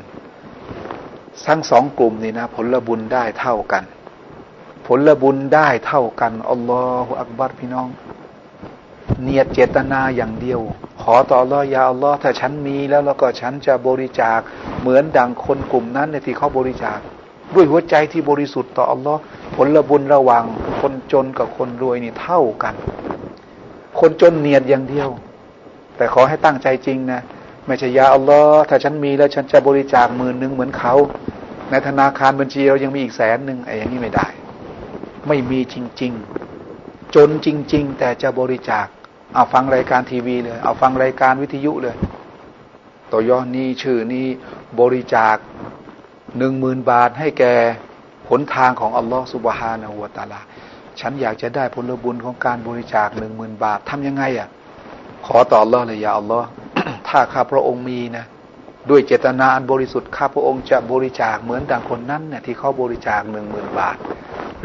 ทั้งสองกลุ่มนี่นะ ผลบุญได้เท่ากัน ผลบุญได้เท่ากันอัลลอฮฺอักบัรพี่น้อง เนียดเจตนาอย่างเดียว ขอต่อรอยาอัลลอฮ์ถ้าฉันมีแล้วแล้วก็ฉันจะบริจาคเหมือนดังคนกลุ่มนั้นในที่เขาบริจาค ด้วยหัวใจที่บริสุทธิ์ต่ออัลลอฮ์ผลบุญระหว่างคนจนกับคนรวยนี่เท่ากัน คนจนเนียดอย่างเดียว แต่ขอให้ตั้งใจจริงนะไม่ใช่ยาอัลลอฮ์ถ้าฉันมีแล้วฉันจะบริจาคหมื่นหนึ่งเหมือนเขาในธนาคารบัญชีเรายังมีอีกแสนหนึ่งไอ้อย่างนี้ไม่ได้ ไม่มีจริง ๆ จนจริง ๆ แต่จะบริจาค เอาฟังรายการทีวีเลย เอาฟังรายการวิทยุเลยตัวย่อนี้ชื่อนี้บริจาคหนึ่งหมื่นบาทให้แก่ผลทางของอัลลอฮฺสุบฮานาหัวตาลา ฉันอยากจะได้ผลบุญของการบริจาคหนึ่งหมื่นบาททํำยังไงอะ ขอต่ออัลลอฮ์เลยอย่าอัลลอฮ์ถ้าข้าพระองค์มีนะด้วยเจตนาอันบริสุทธิ์ข้าพระองค์จะบริจาคเหมือนดังคนนั้นเนี่ยที่เขาบริจาคหนึ่งหมื่นบาท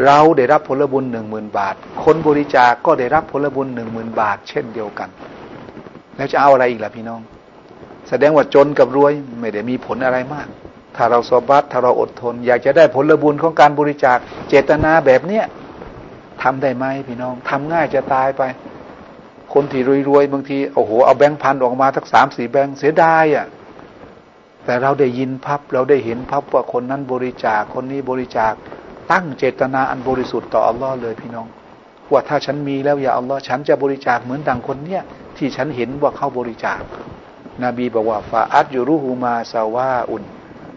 เราได้รับผลบุญหนึ่งหมื่นบาท คนบริจาคกก็ได้รับผลบุญหนึ่งหมื่นบาท เช่นเดียวกัน แล้วจะเอาอะไรอีกล่ะพี่น้อง แสดงว่าจนกับรวยไม่ได้มีผลอะไรมาก ถ้าเราสบัดถ้าเราอดทน อยากจะได้ผลบุญของการบริจาค เจตนาแบบเนี้ยทำได้ไหมพี่น้องทำง่ายจะตายไป คนที่รวยๆบางทีโอ้โหเอาแบงค์พันออกมาทักสามสี่แบงค์เสียดายอะแต่เราได้ยินพับเราได้เห็นพับว่าคนนั้นบริจาคคนนี้บริจาค ตั้งเจตนาอันบริสุทธิ์ต่ออัลลอฮ์เลยพี่น้อง ว่าถ้าฉันมีแล้วอย่าอัลลอฮ์ฉันจะบริจาคเหมือนดังคนเนี้ยที่ฉันเห็นว่าเข้าบริจาคนบีบอกว่าฟาอัตยูรุฮูมาซาวาอุน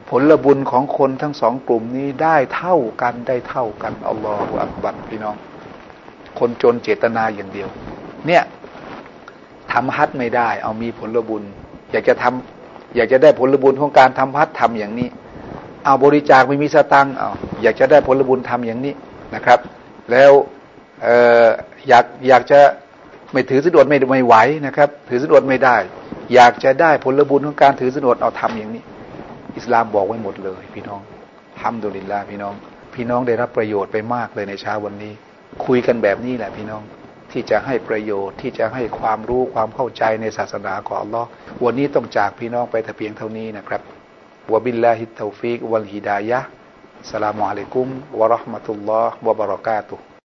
ผลบุญของคนทั้งสองกลุ่มนี้ได้เท่ากันได้เท่ากันอัลลอฮฺอักบัดพี่น้อง คนจนเจตนาอย่างเดียว เนี่ยทำฮัทไม่ได้ เอามีผลบุญ อยากจะทำอยากจะได้ผลบุญของการทำฮัททำอย่างนี้ เอาบริจาคไม่มีสตังค์เอาอยากจะได้ผลบุญทำอย่างนี้นะครับ แล้วเอออยากอยากจะไม่ถือสนวดไม่ไม่ไหวนะครับ ถือสนวดไม่ได้ อยากจะได้ผลบุญของการถือสนวดเอาทำอย่างนี้ อิสลามบอกไว้หมดเลย พี่น้องทำดุลินลาพี่น้อง พี่น้องได้รับประโยชน์ไปมากเลยในเช้าวันนี้ คุยกันแบบนี้แหละพี่น้องที่จะให้ประโยชน์ที่จะให้ความรู้ความเข้าใจในศาสนาของอัลลอฮ์วันนี้ต้องจากพี่น้องไปแต่เพียงเท่านี้นะครับ وبالله التوفيق والهداية. السلام عليكم ورحمة الله وبركاته.